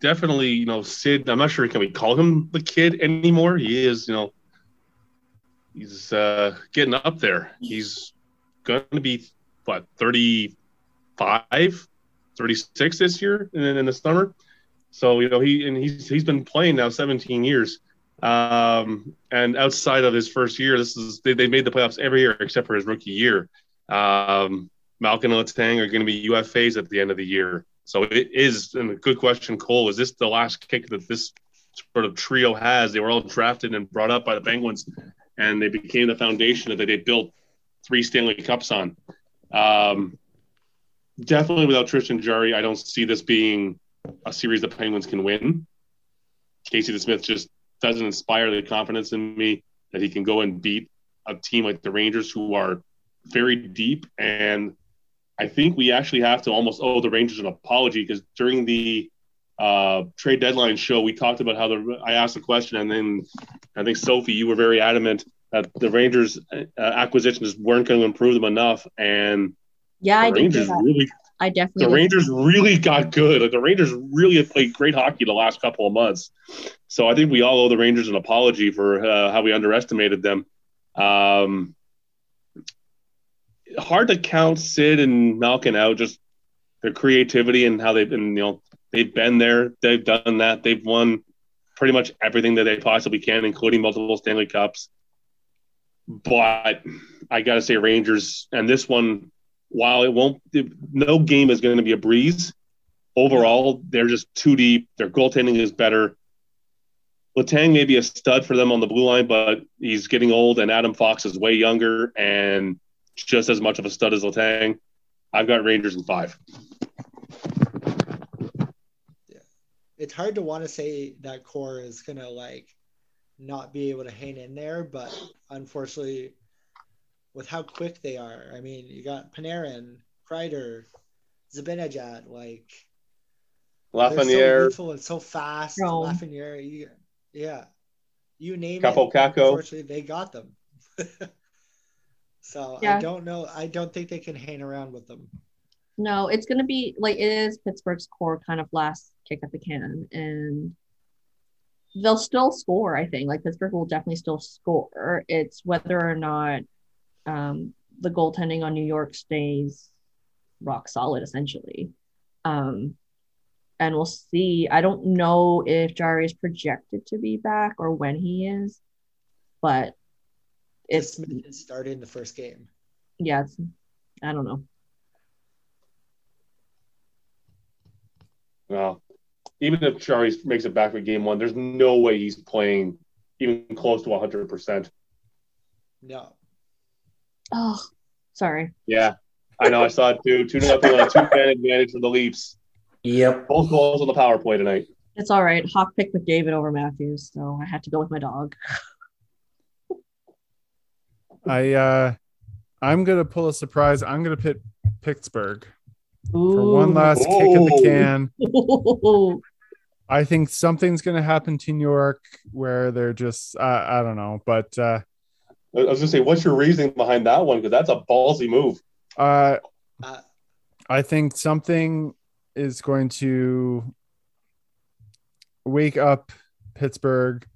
definitely, you know, Sid. I'm not sure can we call him the kid anymore. He is, you know, he's uh, getting up there. He's going to be what 35, 36 this year, and then in the summer. So you know, he and he's he's been playing now 17 years. Um, and outside of his first year, this is they, they made the playoffs every year except for his rookie year. Um, Malkin and Letang are going to be UFAs at the end of the year. So it is and a good question, Cole. Is this the last kick that this sort of trio has? They were all drafted and brought up by the Penguins, and they became the foundation that they built three Stanley Cups on. Um, definitely without Tristan Jarry, I don't see this being a series the Penguins can win. Casey DeSmith just doesn't inspire the confidence in me that he can go and beat a team like the Rangers, who are very deep. And I think we actually have to almost owe the Rangers an apology because during the uh, trade deadline show, we talked about how the I asked the question, and then I think Sophie, you were very adamant that the Rangers' uh, acquisitions weren't going to improve them enough, and Yeah, the did. Rangers really I definitely. the. Rangers really got good. Like the Rangers really have played great hockey the last couple of months. So I think we all owe the Rangers an apology for uh, how we underestimated them. Um, hard to count Sid and Malkin out, just their creativity and how they've been, you know, they've been there, they've done that, they've won pretty much everything that they possibly can, including multiple Stanley Cups. But I got to say, Rangers, and this one, while it won't, no game is going to be a breeze. Overall, they're just too deep. Their goaltending is better. Letang may be a stud for them on the blue line, but he's getting old, and Adam Fox is way younger and just as much of a stud as Letang. I've got Rangers in five. Yeah. It's hard to want to say that core is gonna like not be able to hang in there, but unfortunately, with how quick they are, I mean, you got Panarin, Kreider, Zibanejad, like they're so Lafreniere, and so fast. No. Lafreniere, you, yeah, you name Capo it. Kakko. Unfortunately, they got them. so I don't know. I don't think they can hang around with them. No, it's gonna be like it is Pittsburgh's core kind of last kick at the can, and they'll still score. I think like Pittsburgh will definitely still score. It's whether or not um, the goaltending on New York stays rock solid, essentially. Um, and we'll see. I don't know if Jarry is projected to be back or when he is, but it's Smith didn't in the first game. yeah, it's, I don't know. Well, even if Jarry makes it back for game one, there's no way he's playing even close to 100%. No, Oh, sorry. Yeah, I know. I saw it too. 2 nothing on a two man advantage for the Leafs. Yep. Both goals on the power play tonight. It's all right. Hawk picked McDavid over Matthews, so I had to go with my dog. I uh I'm gonna pull a surprise. I'm gonna pit Pittsburgh for one last kick in the can. Ooh. I think something's gonna happen to New York where they're just I I don't know, but uh I was going to say, what's your reasoning behind that one? Because that's a ballsy move. uh uh, I think something is going to wake up Pittsburgh.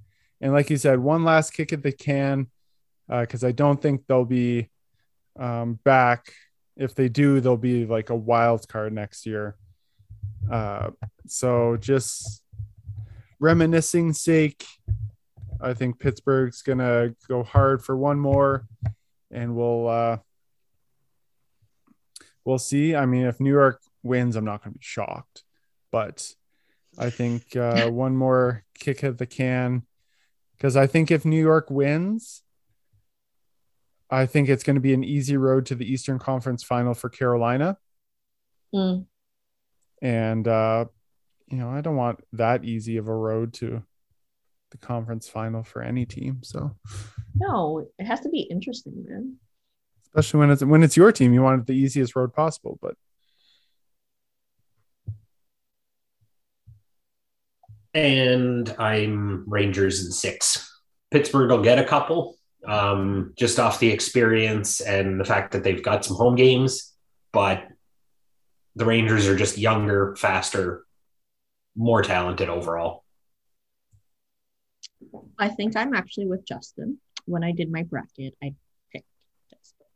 And like you said, one last kick at the can, because I don't think they'll be um, back. If they do, they'll be like a wild card next year. Uh, so just reminiscing sake, I think Pittsburgh's gonna go hard for one more, and we'll uh, we'll see. I mean, if New York wins, I'm not going to be shocked, but I think uh, one more kick at the can because I think if New York wins, I think it's going to be an easy road to the Eastern Conference Final for Carolina, Mm. and uh, you know I don't want that easy of a road to the conference final for any team. So No, it has to be interesting, man. especially when it's when it's your team, you want it the easiest road possible, but. And I'm Rangers in six. Pittsburgh will get a couple, um, just off the experience and the fact that they've got some home games. But the Rangers are just younger, faster, more talented overall. I think I'm actually with Justin. When I did my bracket, I picked Pittsburgh.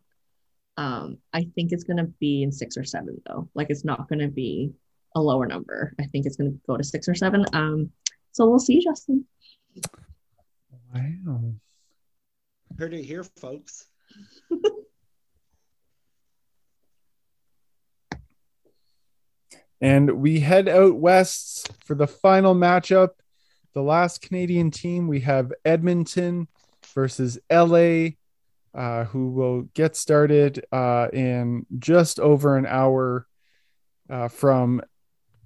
Um, I think it's gonna be in six or seven though. Like it's not gonna be a lower number. I think it's gonna go to six or seven. Um, so we'll see, Justin. Wow. heard it here, folks. And we head out west for the final matchup. The last Canadian team, we have Edmonton versus LA, uh, who will get started uh, in just over an hour uh, from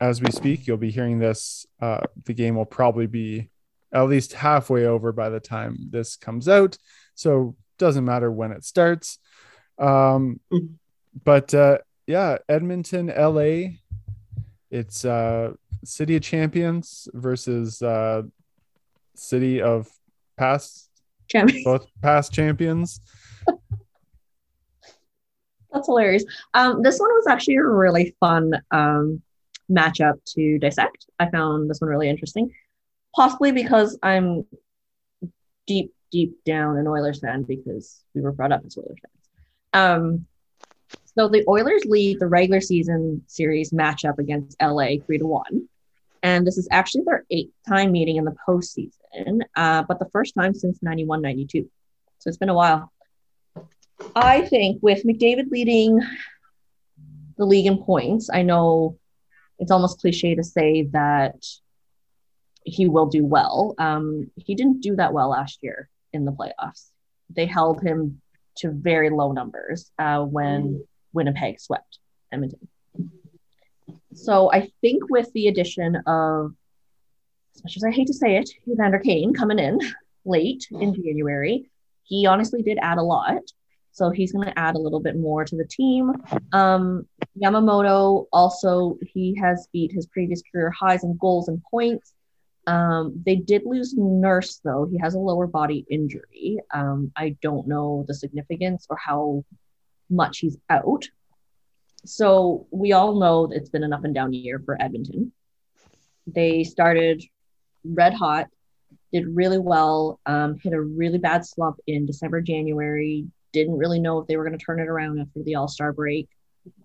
as we speak. You'll be hearing this. Uh, the game will probably be at least halfway over by the time this comes out. So doesn't matter when it starts. Um, but uh, yeah, Edmonton, LA. It's uh, City of Champions versus uh, City of Past Champions. both past champions. That's hilarious. Um, this one was actually a really fun um, matchup to dissect. I found this one really interesting, possibly because I'm deep, deep down an Oilers fan because we were brought up as Oilers fans. Um, so the Oilers lead the regular season series matchup against LA three to one, and this is actually their eighth time meeting in the postseason, uh, but the first time since 91-92. So it's been a while. I think with McDavid leading the league in points, I know it's almost cliche to say that he will do well. Um, he didn't do that well last year in the playoffs. They held him to very low numbers uh, when Winnipeg swept Edmonton. So I think with the addition of, as much as I hate to say it, Evander Kane coming in late in January, he honestly did add a lot. So he's going to add a little bit more to the team. Um, Yamamoto also he has beat his previous career highs in goals and points. Um, they did lose Nurse though; he has a lower body injury. Um, I don't know the significance or how much he's out. So we all know it's been an up and down year for Edmonton. They started red hot, did really well, um, hit a really bad slump in December, January, didn't really know if they were going to turn it around after the All Star break.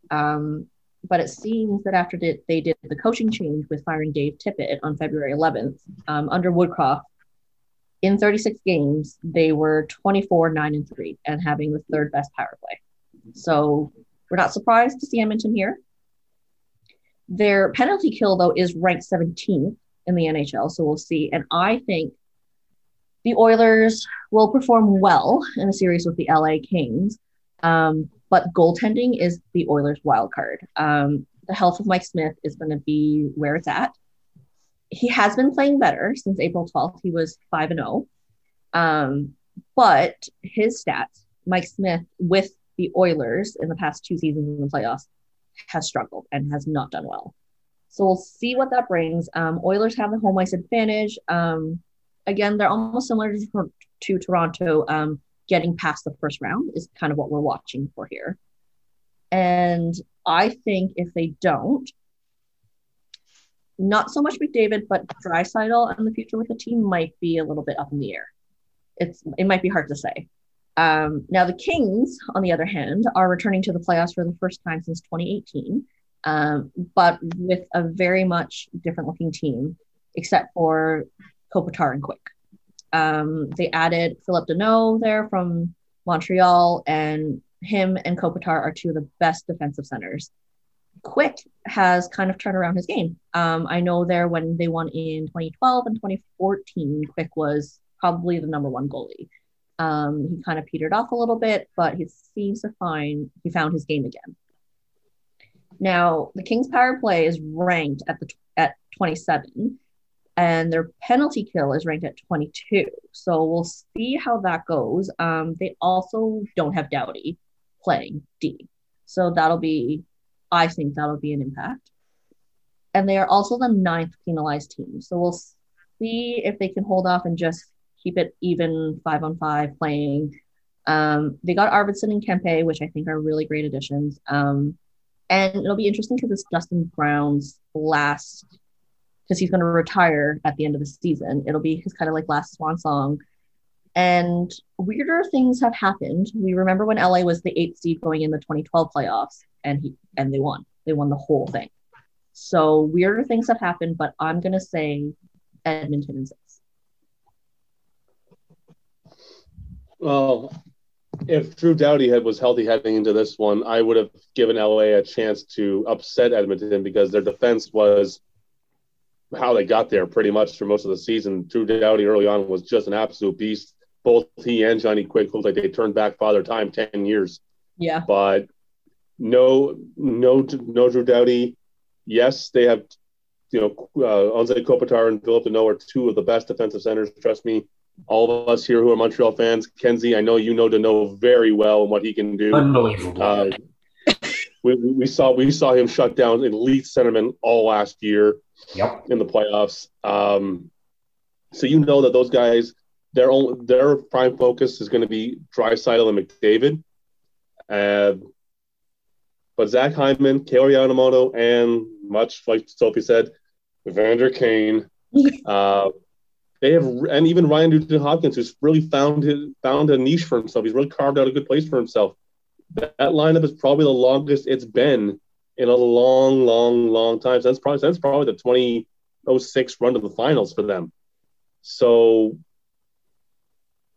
Um, but it seems that after the, they did the coaching change with firing Dave Tippett on February 11th um, under Woodcroft, in 36 games they were 24 9 and 3 and having the third best power play. So we're not surprised to see Edmonton here. Their penalty kill though is ranked 17th in the NHL, so we'll see. And I think the Oilers will perform well in a series with the LA Kings, um, but goaltending is the Oilers' wild card. Um, the health of Mike Smith is going to be where it's at. He has been playing better since April 12th. He was 5 and 0. Um, but his stats, Mike Smith with the Oilers in the past two seasons in the playoffs, has struggled and has not done well. So we'll see what that brings. Um, Oilers have the home ice advantage. Um, again, they're almost similar to, to Toronto. Um, getting past the first round is kind of what we're watching for here. And I think if they don't, not so much McDavid, but Draisaitl and the future with the team might be a little bit up in the air. It's it might be hard to say. Um, now the Kings, on the other hand, are returning to the playoffs for the first time since 2018, um, but with a very much different looking team, except for Kopitar and Quick. Um, they added Phillip Danault there from Montreal, and him and Kopitar are two of the best defensive centers. Quick has kind of turned around his game. Um, I know there when they won in 2012 and 2014, Quick was probably the number one goalie. Um, he kind of petered off a little bit, but he seems to find he found his game again. Now the Kings power play is ranked at the at 27, and their penalty kill is ranked at 22. So we'll see how that goes. Um, they also don't have Doughty playing D. So that'll be, I think that'll be an impact. And they are also the ninth penalized team. So we'll see if they can hold off and just keep it even five on five playing. Um, they got Arvidsson and Kempe, which I think are really great additions. Um, and it'll be interesting because it's Dustin Brown's last because he's going to retire at the end of the season. It'll be his kind of like last swan song. And weirder things have happened. We remember when LA was the eighth seed going in the 2012 playoffs, and he and they won. They won the whole thing. So weirder things have happened, but I'm gonna say Edmonton six. Well, if Drew Doughty had was healthy heading into this one, I would have given LA a chance to upset Edmonton because their defense was how they got there pretty much for most of the season. Drew Doughty early on was just an absolute beast. Both he and Johnny Quick looked like they turned back father time ten years. Yeah. But no, no, no Drew Doughty. Yes, they have, you know, uh, Anze Kopitar and Phillip Danault are two of the best defensive centers. Trust me, all of us here who are Montreal fans, Kenzie, I know you know Danault very well and what he can do. Unbelievable. Uh, we, we saw we saw him shut down elite centermen all last year yep. in the playoffs. Um, so you know that those guys, their own their prime focus is going to be Draisaitl and McDavid. Uh, but Zach Hyman, Kailer Yamamoto, and much like Sophie said, Evander Kane, uh, they have, and even Ryan Nugent Hopkins, who's really found his found a niche for himself. He's really carved out a good place for himself. That, lineup is probably the longest it's been in a long, long, long time. Since probably since probably the 2006 run to the finals for them. So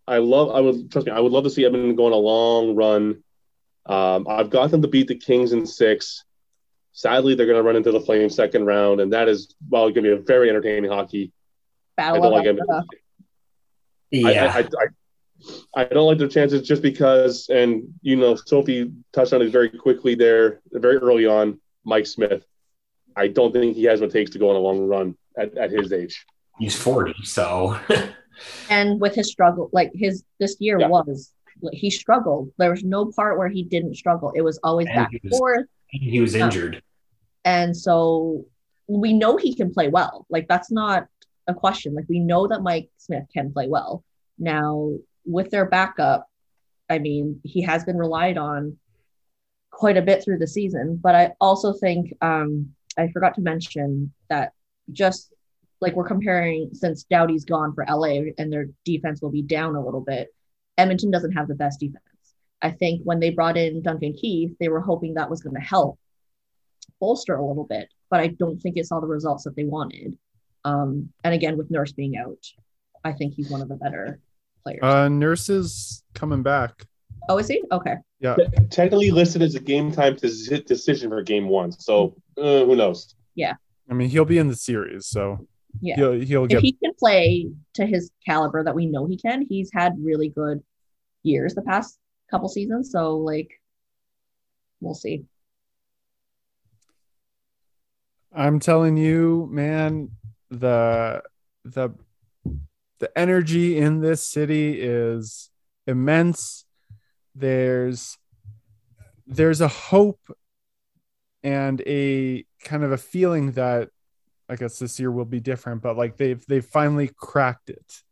I love. I would trust me. I would love to see Edmonton go on a long run. Um, I've got them to beat the Kings in six. Sadly, they're going to run into the Flames second round, and that is well going to be a very entertaining hockey. Battle I don't like Edmonton. Alberta. Yeah. I, I, I, I don't like their chances just because, and you know, Sophie touched on it very quickly there, very early on. Mike Smith, I don't think he has what it takes to go on a long run at, at his age. He's 40, so and with his struggle like his this year Yeah. was he struggled there was no part where he didn't struggle it was always And back and was- forth he was injured. and so we know he can play well like that's not a question like we know that mike smith can play well now with their backup i mean he has been relied on quite a bit through the season but i also think um i forgot to mention that just like we're comparing since Doughty's gone for LA and their defense will be down a little bit. Edmonton doesn't have the best defense. I think when they brought in Duncan Keith, they were hoping that was going to help bolster a little bit, but I don't think it saw the results that they wanted. Um, and again, with Nurse being out, I think he's one of the better players. Uh, nurses coming back. oh, is he? Okay. Yeah. Technically listed as a game time deci- decision for game one, so uh, who knows? Yeah. I mean, he'll be in the series, so Yeah. he'll he'll if he can play to his caliber that we know he can, he's had really good years the past couple seasons. So like, we'll see. I'm telling you, man, the the the energy in this city is immense. There's there's a hope and a kind of a feeling that I guess this year will be different, but like they've they've finally cracked it.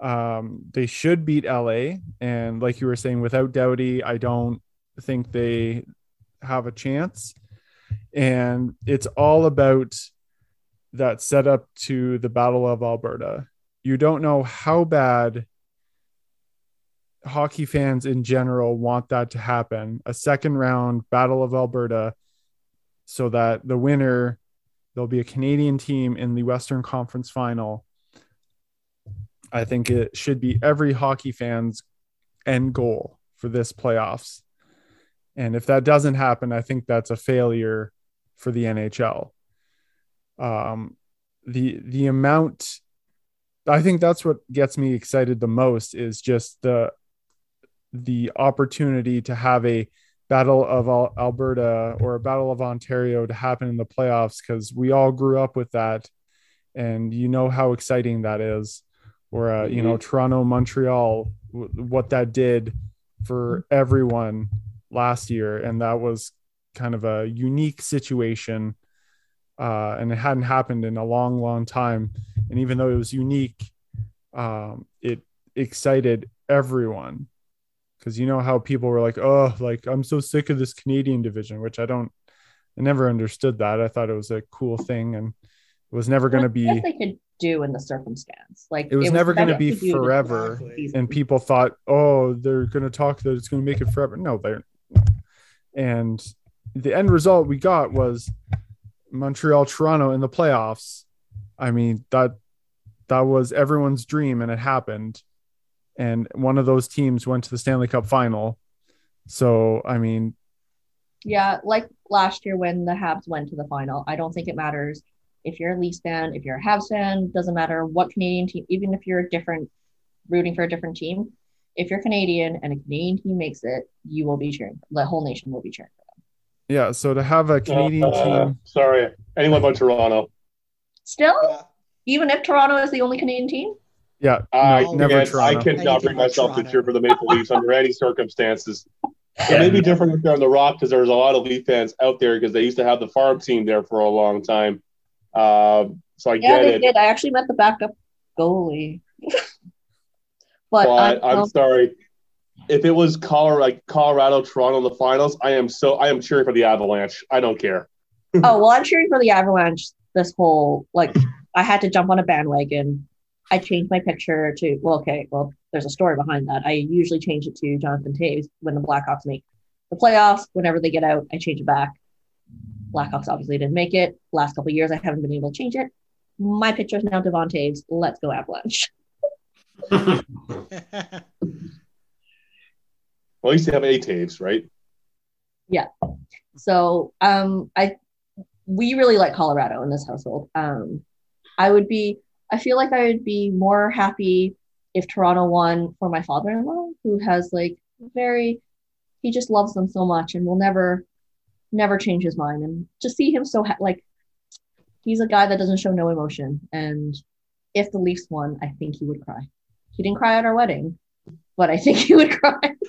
Um, they should beat LA, and like you were saying, without Doughty, I don't think they have a chance and it's all about that set up to the Battle of Alberta. You don't know how bad hockey fans in general want that to happen a second round Battle of Alberta so that the winner, there'll be a Canadian team in the Western Conference final. I think it should be every hockey fan's end goal for this playoffs. And if that doesn't happen, I think that's a failure for the NHL. Um, the the amount, I think that's what gets me excited the most is just the the opportunity to have a battle of Al- Alberta or a battle of Ontario to happen in the playoffs because we all grew up with that, and you know how exciting that is. Or uh, you know Toronto, Montreal, w- what that did for everyone last year, and that was kind of a unique situation. Uh, and it hadn't happened in a long, long time. And even though it was unique, um, it excited everyone because you know how people were like, "Oh, like I'm so sick of this Canadian division," which I don't, I never understood that. I thought it was a cool thing, and it was never going to be. they could do in the circumstance. Like It was never going to be forever. Exactly. And people thought, "Oh, they're going to talk that it's going to make it forever." No, they're. And the end result we got was Montreal, Toronto in the playoffs. I mean that that was everyone's dream, and it happened. and one of those teams went to the Stanley Cup final. So, I mean, Yeah, like last year when the Habs went to the final, I don't think it matters if you're a Leafs fan, if you're a Habs fan, doesn't matter what Canadian team, even if you're a different, rooting for a different team. If you're Canadian and a Canadian team makes it, you will be cheering. The whole nation will be cheering. Yeah. So to have a Canadian Uh, team, Sorry, anyone but Toronto. Still, Yeah. even if Toronto is the only Canadian team, yeah, I, No, never can't- I cannot bring but myself to cheer for the Maple Leafs under any circumstances. It Yeah. may be different if they're on the Rock because there's a lot of Leaf fans out there because they used to have the farm team there for a long time. Um, so I yeah, get they it, did. I actually met the backup goalie, but, but um, I'm sorry. If it was Colorado, like Colorado, Toronto in the finals, I am so I am cheering for the Avalanche. I don't care. oh well, I'm cheering for the Avalanche. This whole like, I had to jump on a bandwagon. I changed my picture to well, okay, well, there's a story behind that. I usually change it to Jonathan Toews when the Blackhawks make the playoffs. Whenever they get out, I change it back. Blackhawks obviously didn't make it. Last couple of years, I haven't been able to change it. My picture is now Devon Toews. Let's go Avalanche. Well, at least they have A Toews, right? Yeah. So um I we really like Colorado in this household. Um I would be I feel like I would be more happy if Toronto won for my father-in-law who has like very he just loves them so much and will never never change his mind and to see him so ha- like he's a guy that doesn't show no emotion and if the Leafs won I think he would cry. He didn't cry at our wedding, but I think he would cry.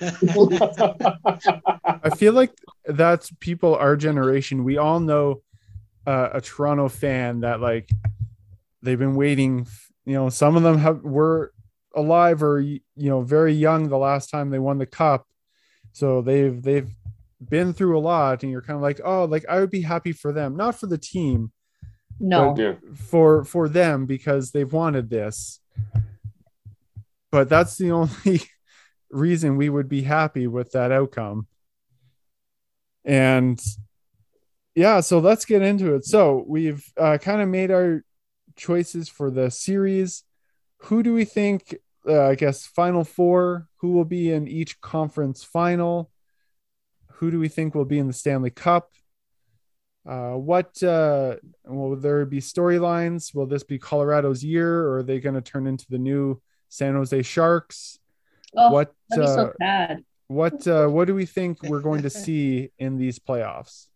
I feel like that's people our generation. We all know uh, a Toronto fan that like they've been waiting. You know, some of them have were alive or you know very young the last time they won the cup, so they've they've been through a lot, and you're kind of like, oh, like I would be happy for them, not for the team, No. for for them because they've wanted this. But that's the only reason we would be happy with that outcome. And yeah, so let's get into it. So we've uh, kind of made our choices for the series. Who do we think? Uh, I guess final four. Who will be in each conference final? Who do we think will be in the Stanley Cup? Uh, what uh, will there be storylines? Will this be Colorado's year, or are they going to turn into the new San Jose Sharks? Oh, what uh, so sad. what uh, what do we think we're going to see in these playoffs?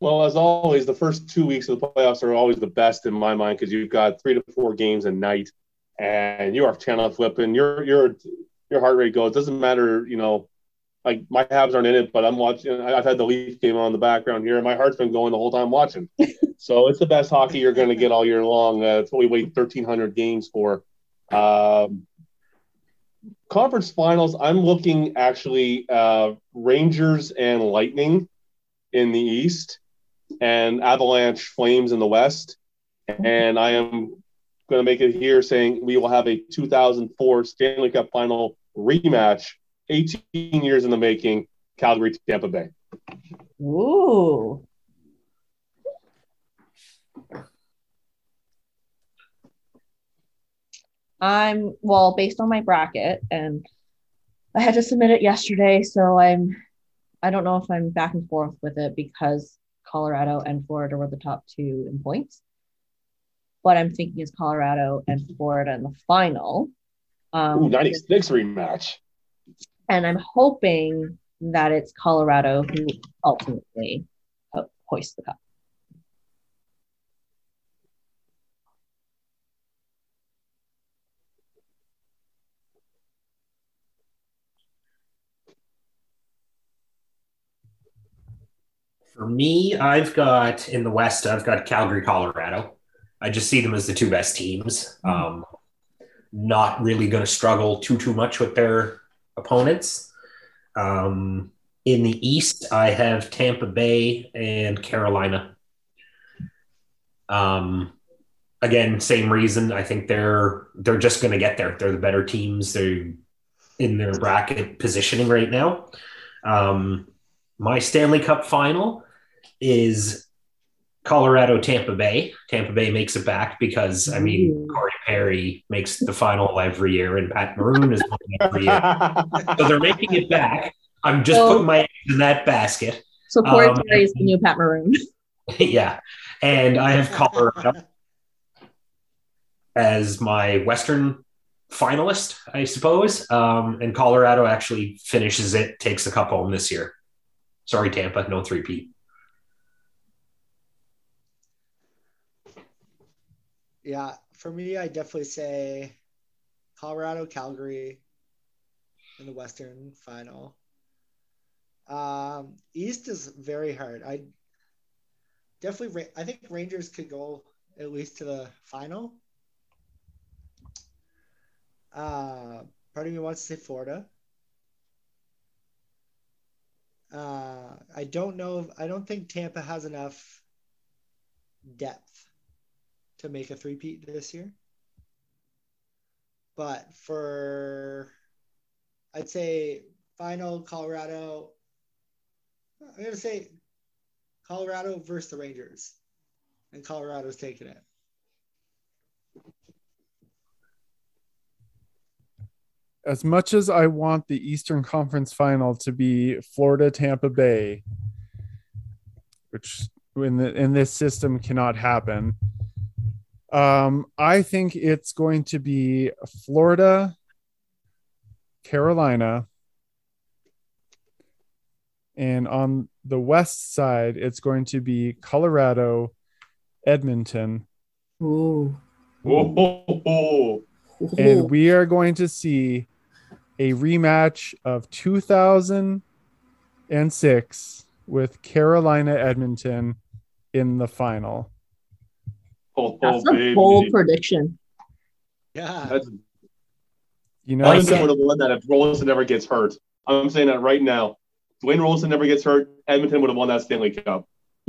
Well, as always, the first two weeks of the playoffs are always the best in my mind because you've got three to four games a night, and you are channel flipping. Your your your heart rate goes. Doesn't matter, you know. Like my Habs aren't in it, but I'm watching. I- I've had the Leaf game on in the background here, and my heart's been going the whole time watching. so it's the best hockey you're going to get all year long. Uh, it's what we wait 1,300 games for. Um, conference finals, I'm looking actually uh, Rangers and Lightning in the East and Avalanche Flames in the West. And I am going to make it here saying we will have a 2004 Stanley Cup final rematch, 18 years in the making, Calgary Tampa Bay. Ooh. I'm well based on my bracket and I had to submit it yesterday, so I'm I don't know if I'm back and forth with it because Colorado and Florida were the top two in points. What I'm thinking is Colorado and Florida in the final. Um, Ooh, 96 rematch. and I'm hoping that it's Colorado who ultimately ho- hoists the cup. For me, I've got in the West, I've got Calgary, Colorado. I just see them as the two best teams. Um, not really going to struggle too too much with their opponents. Um, in the East, I have Tampa Bay and Carolina. Um, again, same reason. I think they're they're just going to get there. They're the better teams. They're in their bracket positioning right now. Um, my Stanley Cup final is Colorado, Tampa Bay. Tampa Bay makes it back because I mean. Corey Perry makes the final every year, and Pat Maroon is every year. So they're making it back. I'm just So- putting my eggs in that basket. So Corey Um, Perry is the new Pat Maroon. yeah, and I have Colorado as my Western finalist, I suppose. Um, and Colorado actually finishes it, takes the cup home this year. Sorry, Tampa, no three P. Yeah, for me, I definitely say Colorado, Calgary in the Western final. Um, East is very hard. I definitely, I think Rangers could go at least to the final. Uh, part of me wants to say Florida. Uh, I don't know. I don't think Tampa has enough depth to make a three-peat this year. But for, I'd say final Colorado. I'm gonna say Colorado versus the Rangers, and Colorado's taking it. As much as I want the Eastern Conference final to be Florida Tampa Bay, which in the in this system cannot happen. Um, I think it's going to be Florida, Carolina, and on the west side, it's going to be Colorado, Edmonton, Ooh. Whoa. and we are going to see a rematch of 2006 with Carolina Edmonton in the final. Oh, That's a baby. bold prediction. Yeah, That's, You know, Like so- Edmonton would have won that if Roloson never gets hurt. I'm saying that right now. Dwayne Roloson never gets hurt. Edmonton would have won that Stanley Cup.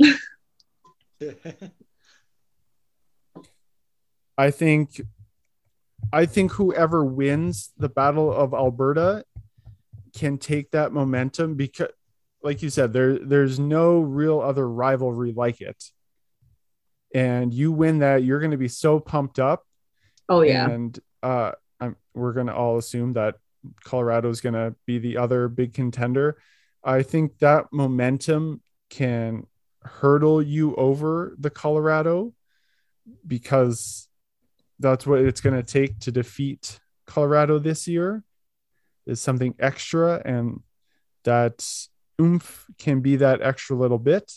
I think I think whoever wins the Battle of Alberta can take that momentum because like you said there there's no real other rivalry like it. And you win that you're going to be so pumped up Oh yeah. and uh I'm, we're going to all assume that Colorado is going to be the other big contender. I think that momentum can hurdle you over the Colorado because that's what it's going to take to defeat Colorado this year is something extra and that oomph can be that extra little bit.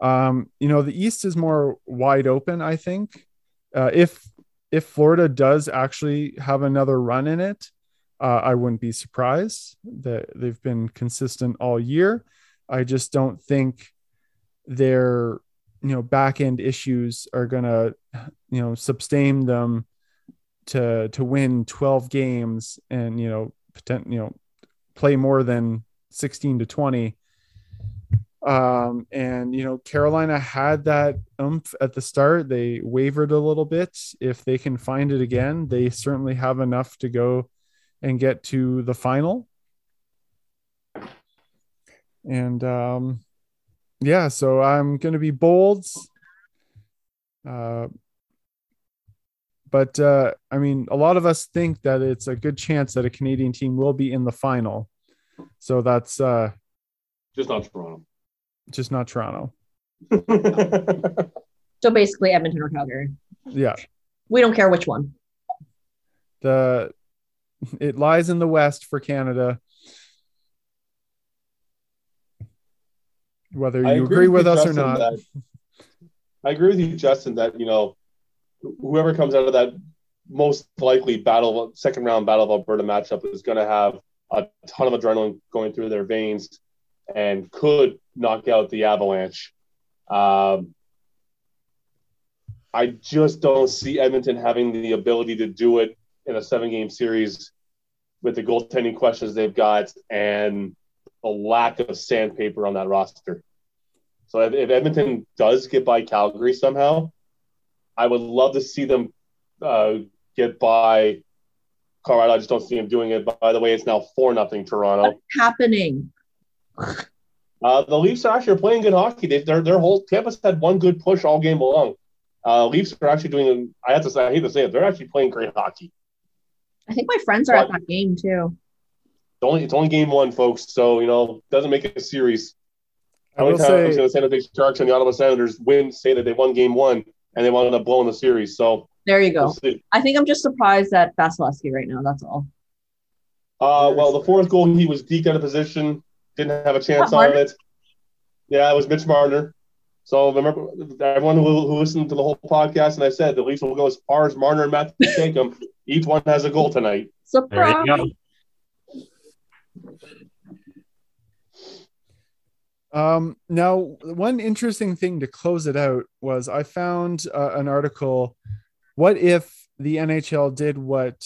Um, you know, the East is more wide open, I think. Uh, if if Florida does actually have another run in it, uh, I wouldn't be surprised that they've been consistent all year. I just don't think their you know back end issues are gonna you know sustain them to to win 12 games and you know potent, you know play more than 16 to 20 um and you know carolina had that oomph at the start. They wavered a little bit. If they can find it again they certainly have enough to go and get to the final. And um yeah so i'm gonna be bold. Uh but uh i mean a lot of us think that it's a good chance that a canadian team will be in the final. So that's uh Just not Toronto. Just not toronto So basically Edmonton or Calgary. yeah We don't care which one. the it lies in the west for canada whether I you agree with us or not that- I agree with you, Justin, that you know whoever comes out of that most likely battle second round battle of Alberta matchup is going to have a ton of adrenaline going through their veins and could knock out the Avalanche. Um, I just don't see Edmonton having the ability to do it in a seven game series with the goaltending questions they've got and a lack of sandpaper on that roster. So if, if Edmonton does get by Calgary somehow, I would love to see them uh, get by Colorado. I just don't see them doing it. By the way, it's now four nothing Toronto. What's happening? Uh, the Leafs are actually playing good hockey. They, their their whole Tampa's had one good push all game long. Uh, Leafs are actually doing. I have to say, I hate to say it, they're actually playing great hockey. I think my friends are at that game too. It's only it's only game one, folks. So you know, doesn't make it a series. I How will many times say, the San Jose Sharks and the Ottawa Senators win say that they won game one and they wound up blowing the series? So There you we'll go. I think I'm just surprised at Vasilevskiy right now. That's all. Uh, well, the fourth goal, he was deked out of position, didn't have a chance on it. Yeah, it was Mitch Marner. So remember, everyone who, who listened to the whole podcast, and I said the Leafs will go as far as Marner and Matthew Stakem. Each one has a goal tonight. There Surprise! you go. Um, now, one interesting thing to close it out was I found uh, an article. What if the NHL did what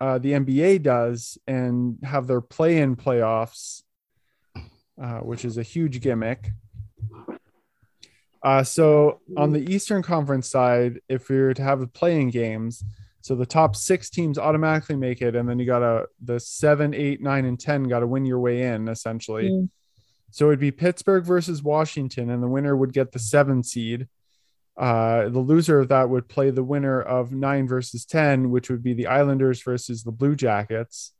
uh, the NBA does and have their play-in playoffs, uh, which is a huge gimmick? Uh, so on the Eastern Conference side, if we were to have the playing games, so the top six teams automatically make it, and then you gotta the seven, eight, nine, and ten gotta win your way in essentially. Mm. So it'd be Pittsburgh versus Washington, and the winner would get the seven seed. Uh, the loser of that would play the winner of nine versus 10, which would be the Islanders versus the Blue Jackets.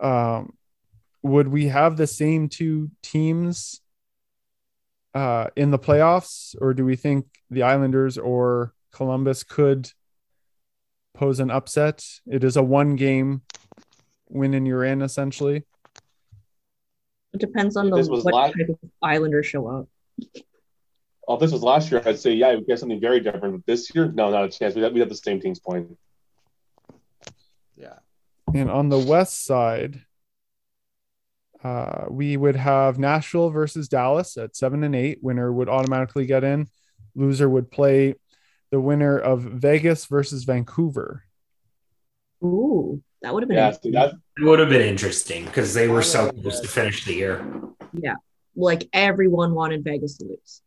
Um, would we have the same two teams uh, in the playoffs, or do we think the Islanders or Columbus could pose an upset? It is a one game win and you're in essentially. It depends on the This was what live- type of Islanders show up. Well, if this was last year, I'd say, yeah, we get something very different. But this year, no, not a chance. We have, we have the same teams playing. Yeah. And on the west side, uh, we would have Nashville versus Dallas at seven and eight. Winner would automatically get in. Loser would play the winner of Vegas versus Vancouver. Ooh, that would have been Yeah, see, that, It would have been interesting because they were so close that. to finish the year. Yeah, like everyone wanted Vegas to lose.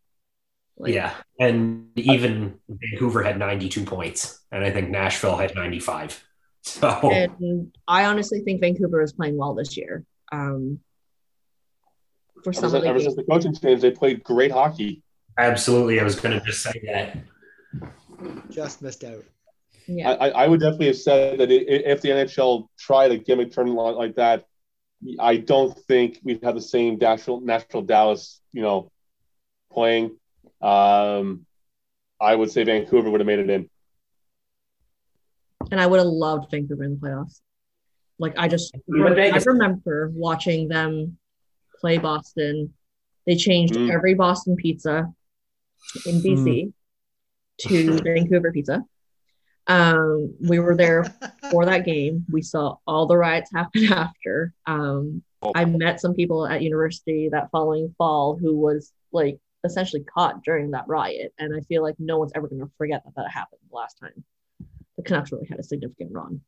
Like, yeah. And even Vancouver had 92 points, and I think Nashville had 95. So, And I honestly think Vancouver is playing well this year. Um, for ever, some of since, the ever games. since the coaching change, they played great hockey. absolutely, I was going to just say that. Just missed out. Yeah. I, I I would definitely have said that i- i- if the NHL tried a gimmick tournament like that, I don't think we'd have the same Nashville Nashville Dallas, you know, playing. Um, I would say Vancouver would have made it in. and I would have loved Vancouver in the playoffs. Like I just I remember watching them play Boston. They changed Mm. every Boston pizza in BC to Vancouver pizza. Um, we were there for that game. We saw all the riots happen after. Um, I met some people at university that following fall who was like essentially caught during that riot, and I feel like no one's ever going to forget that that happened the last time. The Canucks really had a significant run.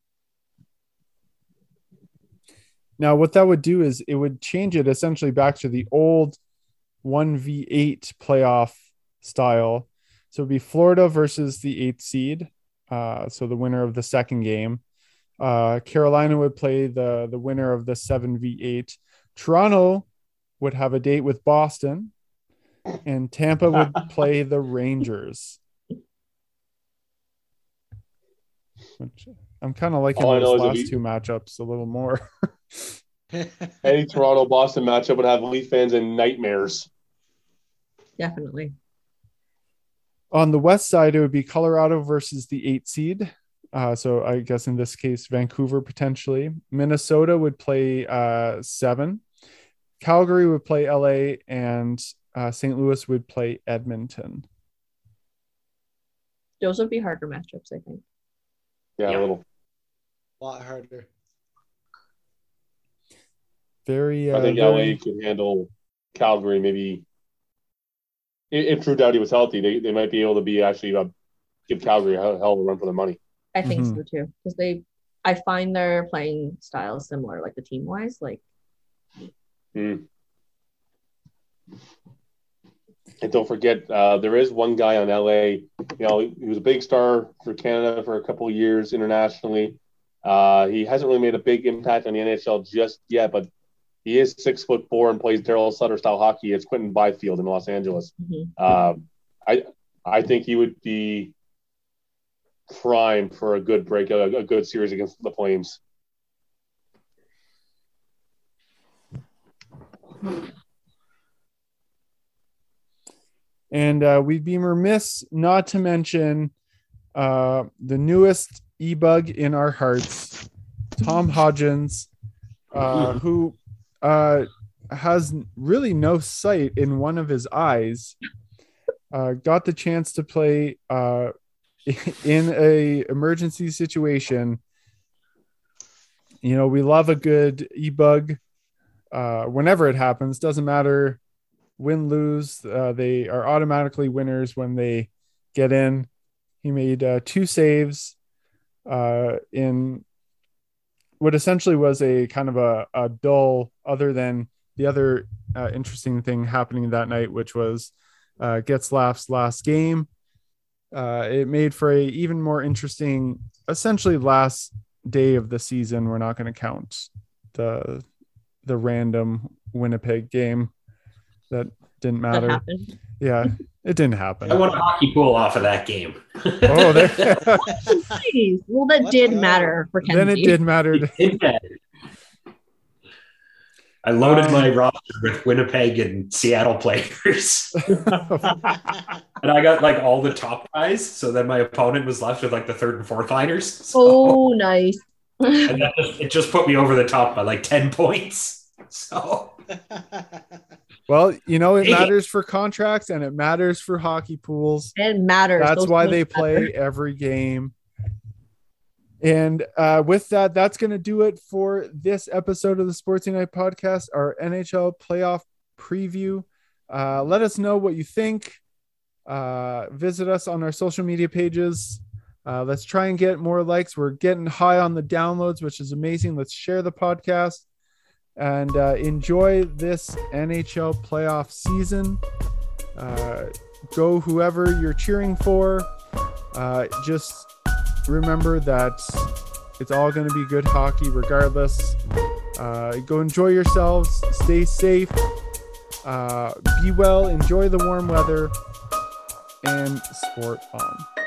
Now, what that would do is it would change it essentially back to the old 1v8 playoff style. So it'd be Florida versus the eighth seed. Uh, so the winner of the second game. Uh, Carolina would play the, the winner of the 7v8. Toronto would have a date with Boston. And Tampa would play the Rangers. Which I'm kind of liking All I those last you- two matchups a little more. Any Toronto Boston matchup would have Leaf fans in nightmares. Definitely. On the west side, it would be Colorado versus the eight seed. Uh, so I guess in this case, Vancouver potentially. Minnesota would play uh, seven. Calgary would play LA, and uh, St. Louis would play Edmonton. Those would be harder matchups, I think. Yeah, Yeah. a little. A lot harder. Very. Uh, I think very- LA could handle Calgary. Maybe if, if Drew Doughty was healthy, they, they might be able to be actually uh, give Calgary a hell hell of a run for their money. I think Mhm. so too. Because they I find their playing styles similar, like the team wise. Like And don't forget, uh, there is one guy on LA. You know, he was a big star for Canada for a couple of years internationally. Uh, he hasn't really made a big impact on the NHL just yet, but he is six foot four and plays Darryl Sutter style hockey. It's Quinton Byfield in Los Angeles. Mhm. Um, I I think he would be prime for a good breakout, a, a good series against the Flames. And uh, we'd be remiss not to mention uh, the newest e bug in our hearts, Tom Hodges, uh, who uh, has really no sight in one of his eyes. Uh, got the chance to play uh, in a emergency situation. You know, we love a good e bug uh, whenever it happens. Doesn't matter win lose uh, they are automatically winners when they get in. He made uh, two saves uh, in what essentially was a kind of a, a dull other than the other uh, interesting thing happening that night which was uh, Getzlaff's last game. Uh, it made for a even more interesting essentially last day of the season. We're not going to count the the random winnipeg game that didn't matter. happened. Yeah, it didn't happen. I won a hockey pool off of that game. oh, there, Please. Well, that Let's did go. matter for Kenzie. then it did matter. to- It did. I loaded um, my roster with Winnipeg and Seattle players, and I got like all the top guys. So then my opponent was left with like the third and fourth liners. So, Oh, nice. and that just, it just put me over the top by like ten points. So well, you know, it matters for contracts and it matters for hockey pools. It matters. That's Those why they matter. play every game. And uh, with that, that's going to do it for this episode of the Sports Unite podcast, our NHL playoff preview. Uh, let us know what you think. Uh, visit us on our social media pages. Uh, let's try and get more likes. We're getting high on the downloads, which is amazing. Let's share the podcast and uh, enjoy this NHL playoff season. Uh, go whoever you're cheering for. Uh, just remember that it's all going to be good hockey regardless. Uh, go enjoy yourselves. Stay safe. Uh, be well. Enjoy the warm weather. And sport on.